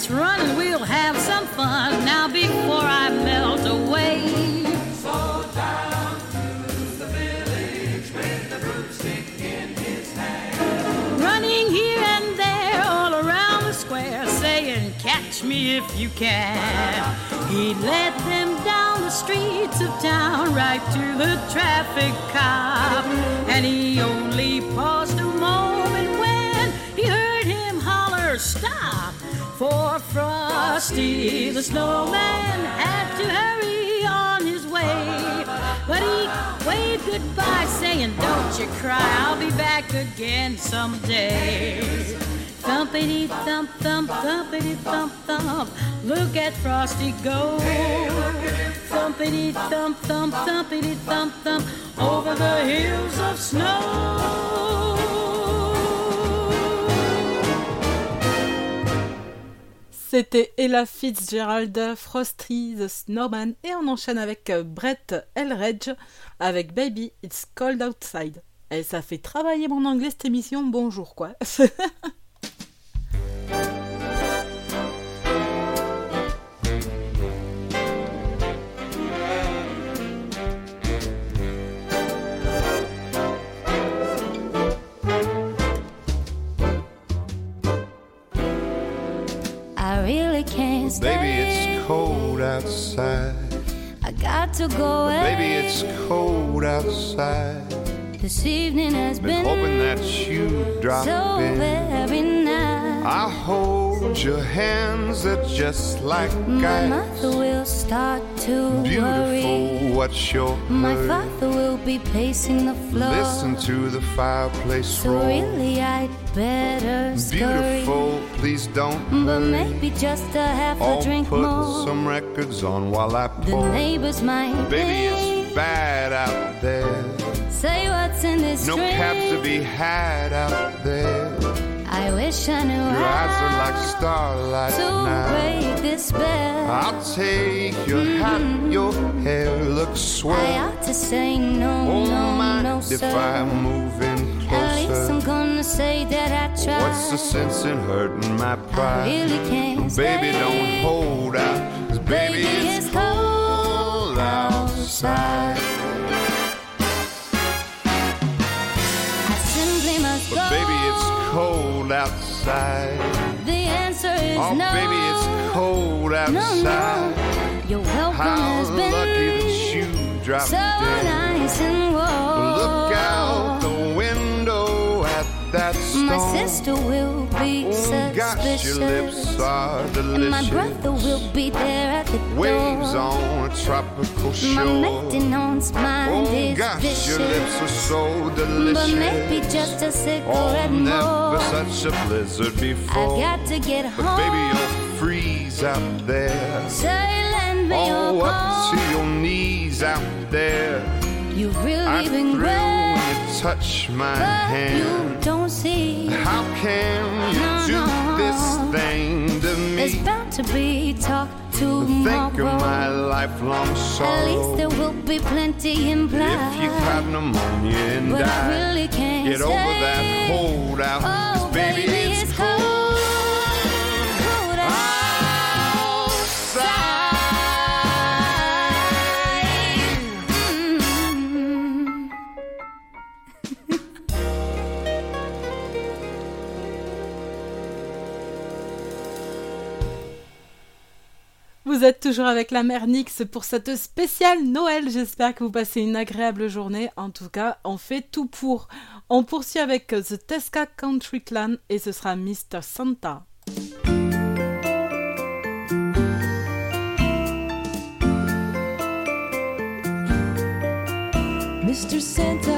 Let's run and we'll have some fun now before I melt away. So down through the village with the broomstick in his hand. Running here and there all around the square, saying, Catch me if you can. He led them down the streets of town right to the traffic cop. And he only paused a moment when he heard him holler, Stop! For Frosty the snowman had to hurry on his way. But he waved goodbye, saying, Don't you cry, I'll be back again someday. Thumpity thump thump, thumpity thump thump. Look at Frosty go. Thumpity thump thump, thumpity thump thump. over the hills of snow. C'était Ella Fitzgerald, Frosty the Snowman, et on enchaîne avec euh, Brett Elredge avec Baby It's Cold Outside. Et ça fait travailler mon anglais cette émission, bonjour quoi. really can't stay. Baby, it's cold outside. I got to go away. Baby, it's cold outside. This evening has Been been, hoping that you'd drop so in. very nice. I hold your hands, they're just like My ice. mother will start to worry. Beautiful, what's your My hurry? father will be pacing the floor. Listen to the fireplace so roar. really, I'd better scurry. Beautiful, please don't But maybe just a half Oh, a drink put more. some records on while I pour. The neighbors might Baby, it's bad out there. say what's in this No drink. to be had out there. I wish I knew Your eyes are like starlight to now. break this spell. I'll take your mm-hmm. hat, your hair looks swell. I ought to say no, Oh, no, mind no, if sir. I move in At least? I'm gonna say that I tried. What's the sense in hurting my pride? I really can't Baby, stay. don't hold out. 'cause baby, it's cold outside. I simply must But go. baby, cold outside. The answer is Oh, no. baby, it's cold outside. No, no. Your welcome How has been lucky that you dropped so in. nice and warm. Look that storm. My sister will be Oh, suspicious. gosh, your lips are and my brother will be there at the Waves door. on a tropical shore. My maintenance mind Oh is gosh, vicious. your lips are so delicious. But maybe just a cigarette Oh, never more. such a blizzard before. I've got to get But home. baby, you'll freeze out there. Say, lend me Oh, your up to your knees out there. You've really I'm been great, when you touch my but you don't see. How can you No, do no. this thing to There's me? bound to be talk Think tomorrow. of my lifelong sorrow. At least there will be plenty implied. If you caught pneumonia and but I really can't get over that holdout. 'cause Oh, Vous êtes toujours avec la mère Nix pour cette spéciale Noël. J'espère que vous passez une agréable journée. En tout cas, on fait tout pour. On poursuit avec The Tesca Country Clan et ce sera Mr. Santa. Mr. Santa,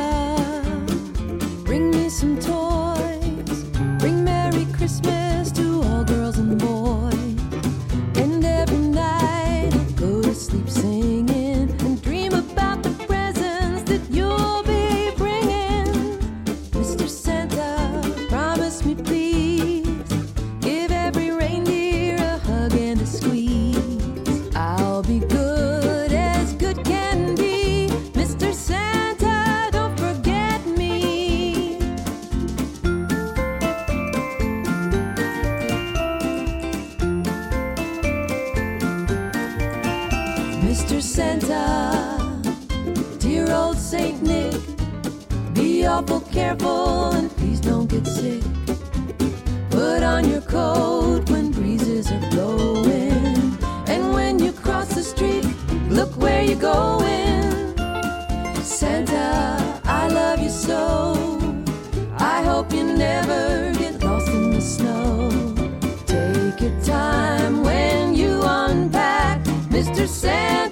careful and please don't get sick. Put on your coat when breezes are blowing, and when you cross the street, look where you're going. Santa, I love you so. I hope you never get lost in the snow. Take your time when you unpack. Mr. Santa,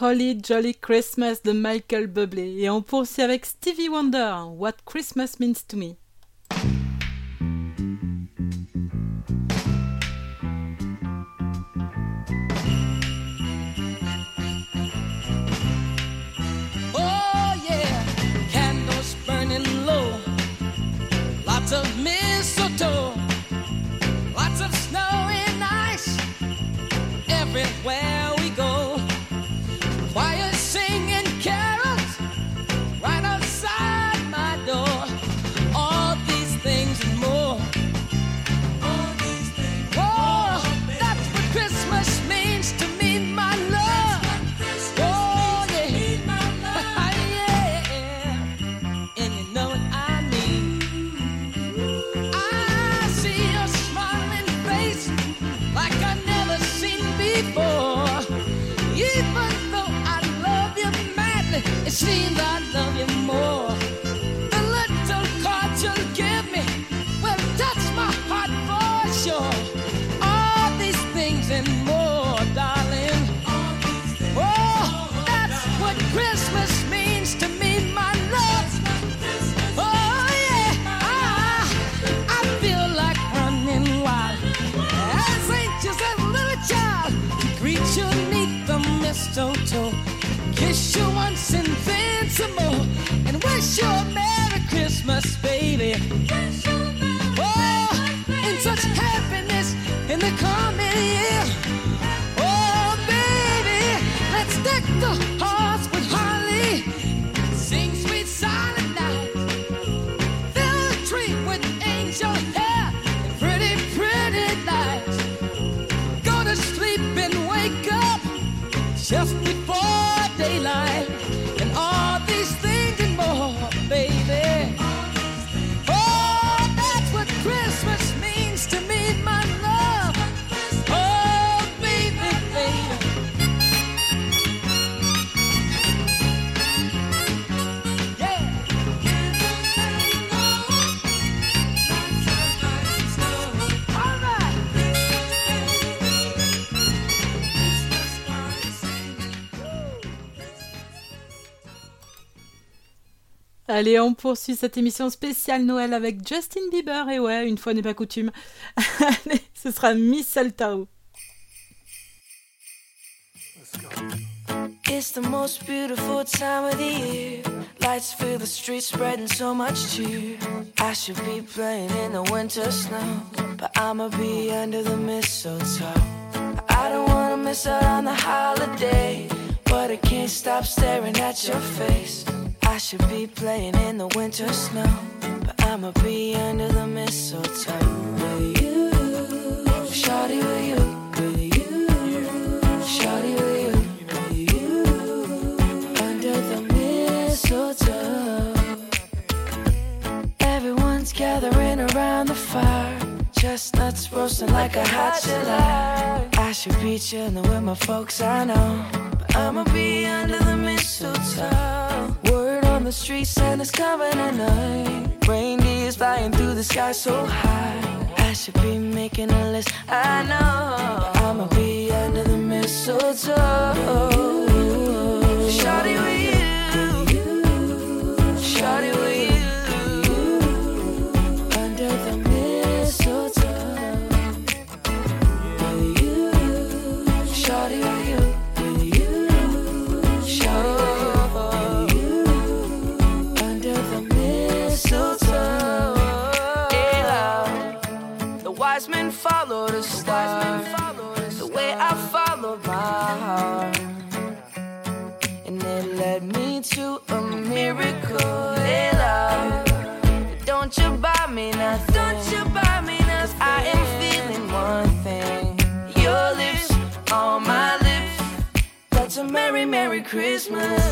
Holly Jolly Christmas de Michael Bublé. Et on poursuit avec Stevie Wonder, What Christmas Means to Me. Madly, it some more, and wish you a Merry Christmas, baby. Oh, in such happiness in the coming year. Oh, baby, let's deck the Allez, on poursuit cette émission spéciale Noël avec Justin Bieber. Et ouais, une fois n'est pas coutume. Allez, ce sera Mistletoe. It's the most beautiful time of the year. Lights fill the streets, spreading so much cheer. I should be playing in the winter snow, but I'ma be under the mistletoe. I don't wanna miss out on the holiday, but I can't stop staring at your face. I should be playing in the winter snow, but I'ma be under the mistletoe with you. Shawty with you, with you. Shawty with you, under the mistletoe. Everyone's gathering around the fire. Chestnuts roasting like a hot July. I should be chilling with my folks, I know. I'ma be under the mistletoe. Word on the street, Santa's coming tonight. Reindeer's flying through the sky so high. I should be making a list, I know. I'ma be under the mistletoe. Shawty with you. Shawty with you. Me nothing. Don't you buy me nothing. I am feeling one thing. Your lips on my lips. That's a merry, merry Christmas.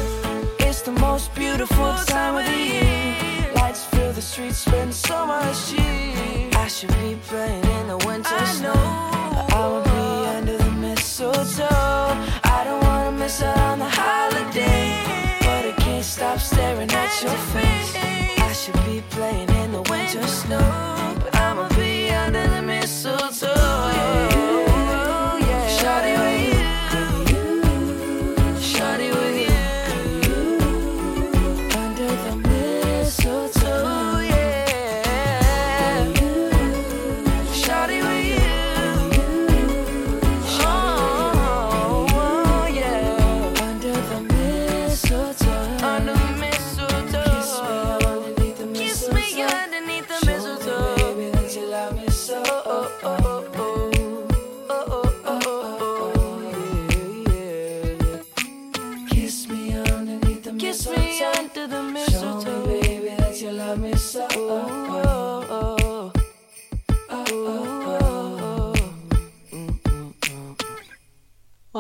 It's the most beautiful time of the year. Lights fill the streets, spend so much cheer. I should be playing in the winter snow. But I will be under the mistletoe. I don't wanna miss out on the holiday. But I can't stop staring at your face. I should be playing in the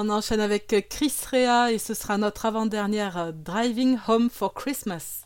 On enchaîne avec Chris Rea et ce sera notre avant-dernière euh, Driving Home for Christmas.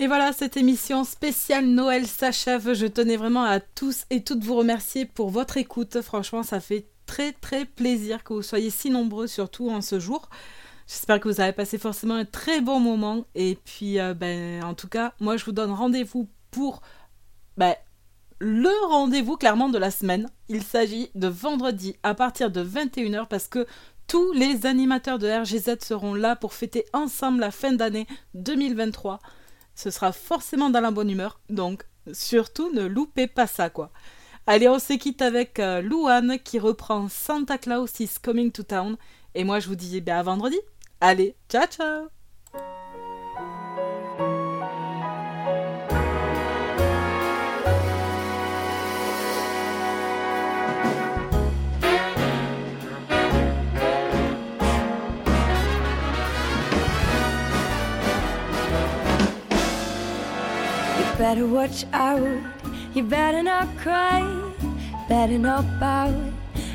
Et voilà, cette émission spéciale Noël s'achève. Je tenais vraiment à tous et toutes vous remercier pour votre écoute. Franchement, ça fait très très plaisir que vous soyez si nombreux, surtout en ce jour. J'espère que vous avez passé forcément un très bon moment. Et puis, euh, ben, en tout cas, moi, je vous donne rendez-vous pour ben, le rendez-vous clairement de la semaine. Il s'agit de vendredi à partir de 21h parce que tous les animateurs de RGZ seront là pour fêter ensemble la fin d'année 2023. Ce sera forcément dans la bonne humeur, donc surtout ne loupez pas ça quoi. Allez, on se quitte avec euh, Louane qui reprend Santa Claus is Coming to Town. Et moi je vous dis ben, à vendredi. Allez, ciao ciao better watch out. You better not cry. Better not pout.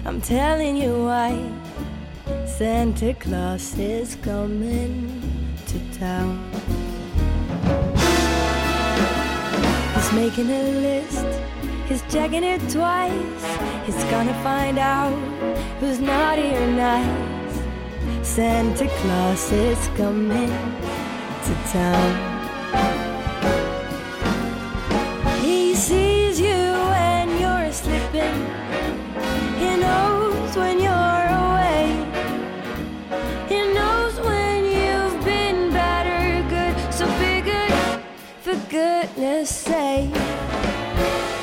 I'm telling you why. Santa Claus is coming to town. He's making a list. He's checking it twice. He's gonna find out who's naughty or nice. Santa Claus is coming to town. He sees you when you're slipping. He knows when you're away. He knows when you've been bad or good. So be good, for goodness sake.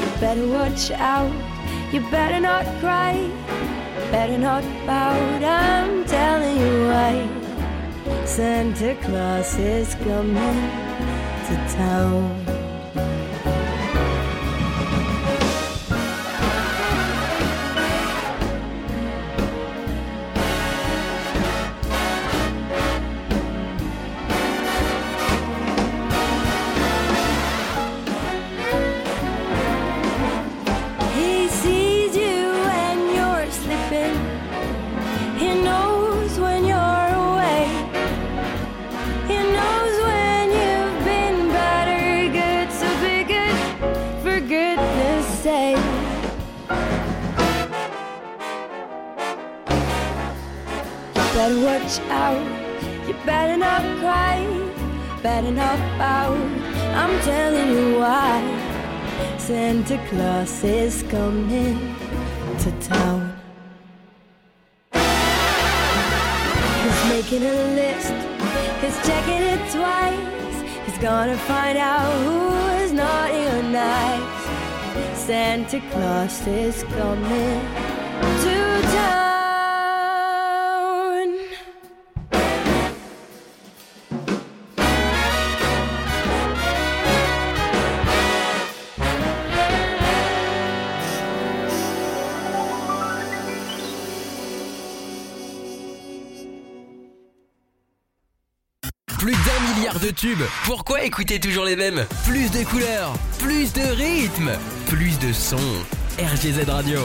You better watch out. You better not cry. Better not pout. I'm telling you why. Santa Claus is coming to town. Better out. You better not cry. Better not pout. I'm telling you why. Santa Claus is coming to town. He's making a list, he's checking it twice. He's gonna find out who is naughty or nice. Santa Claus is coming to town. Plus d'un milliard de tubes. Pourquoi écouter toujours les mêmes? Plus de couleurs, plus de rythme, plus de sons. RGZ Radio.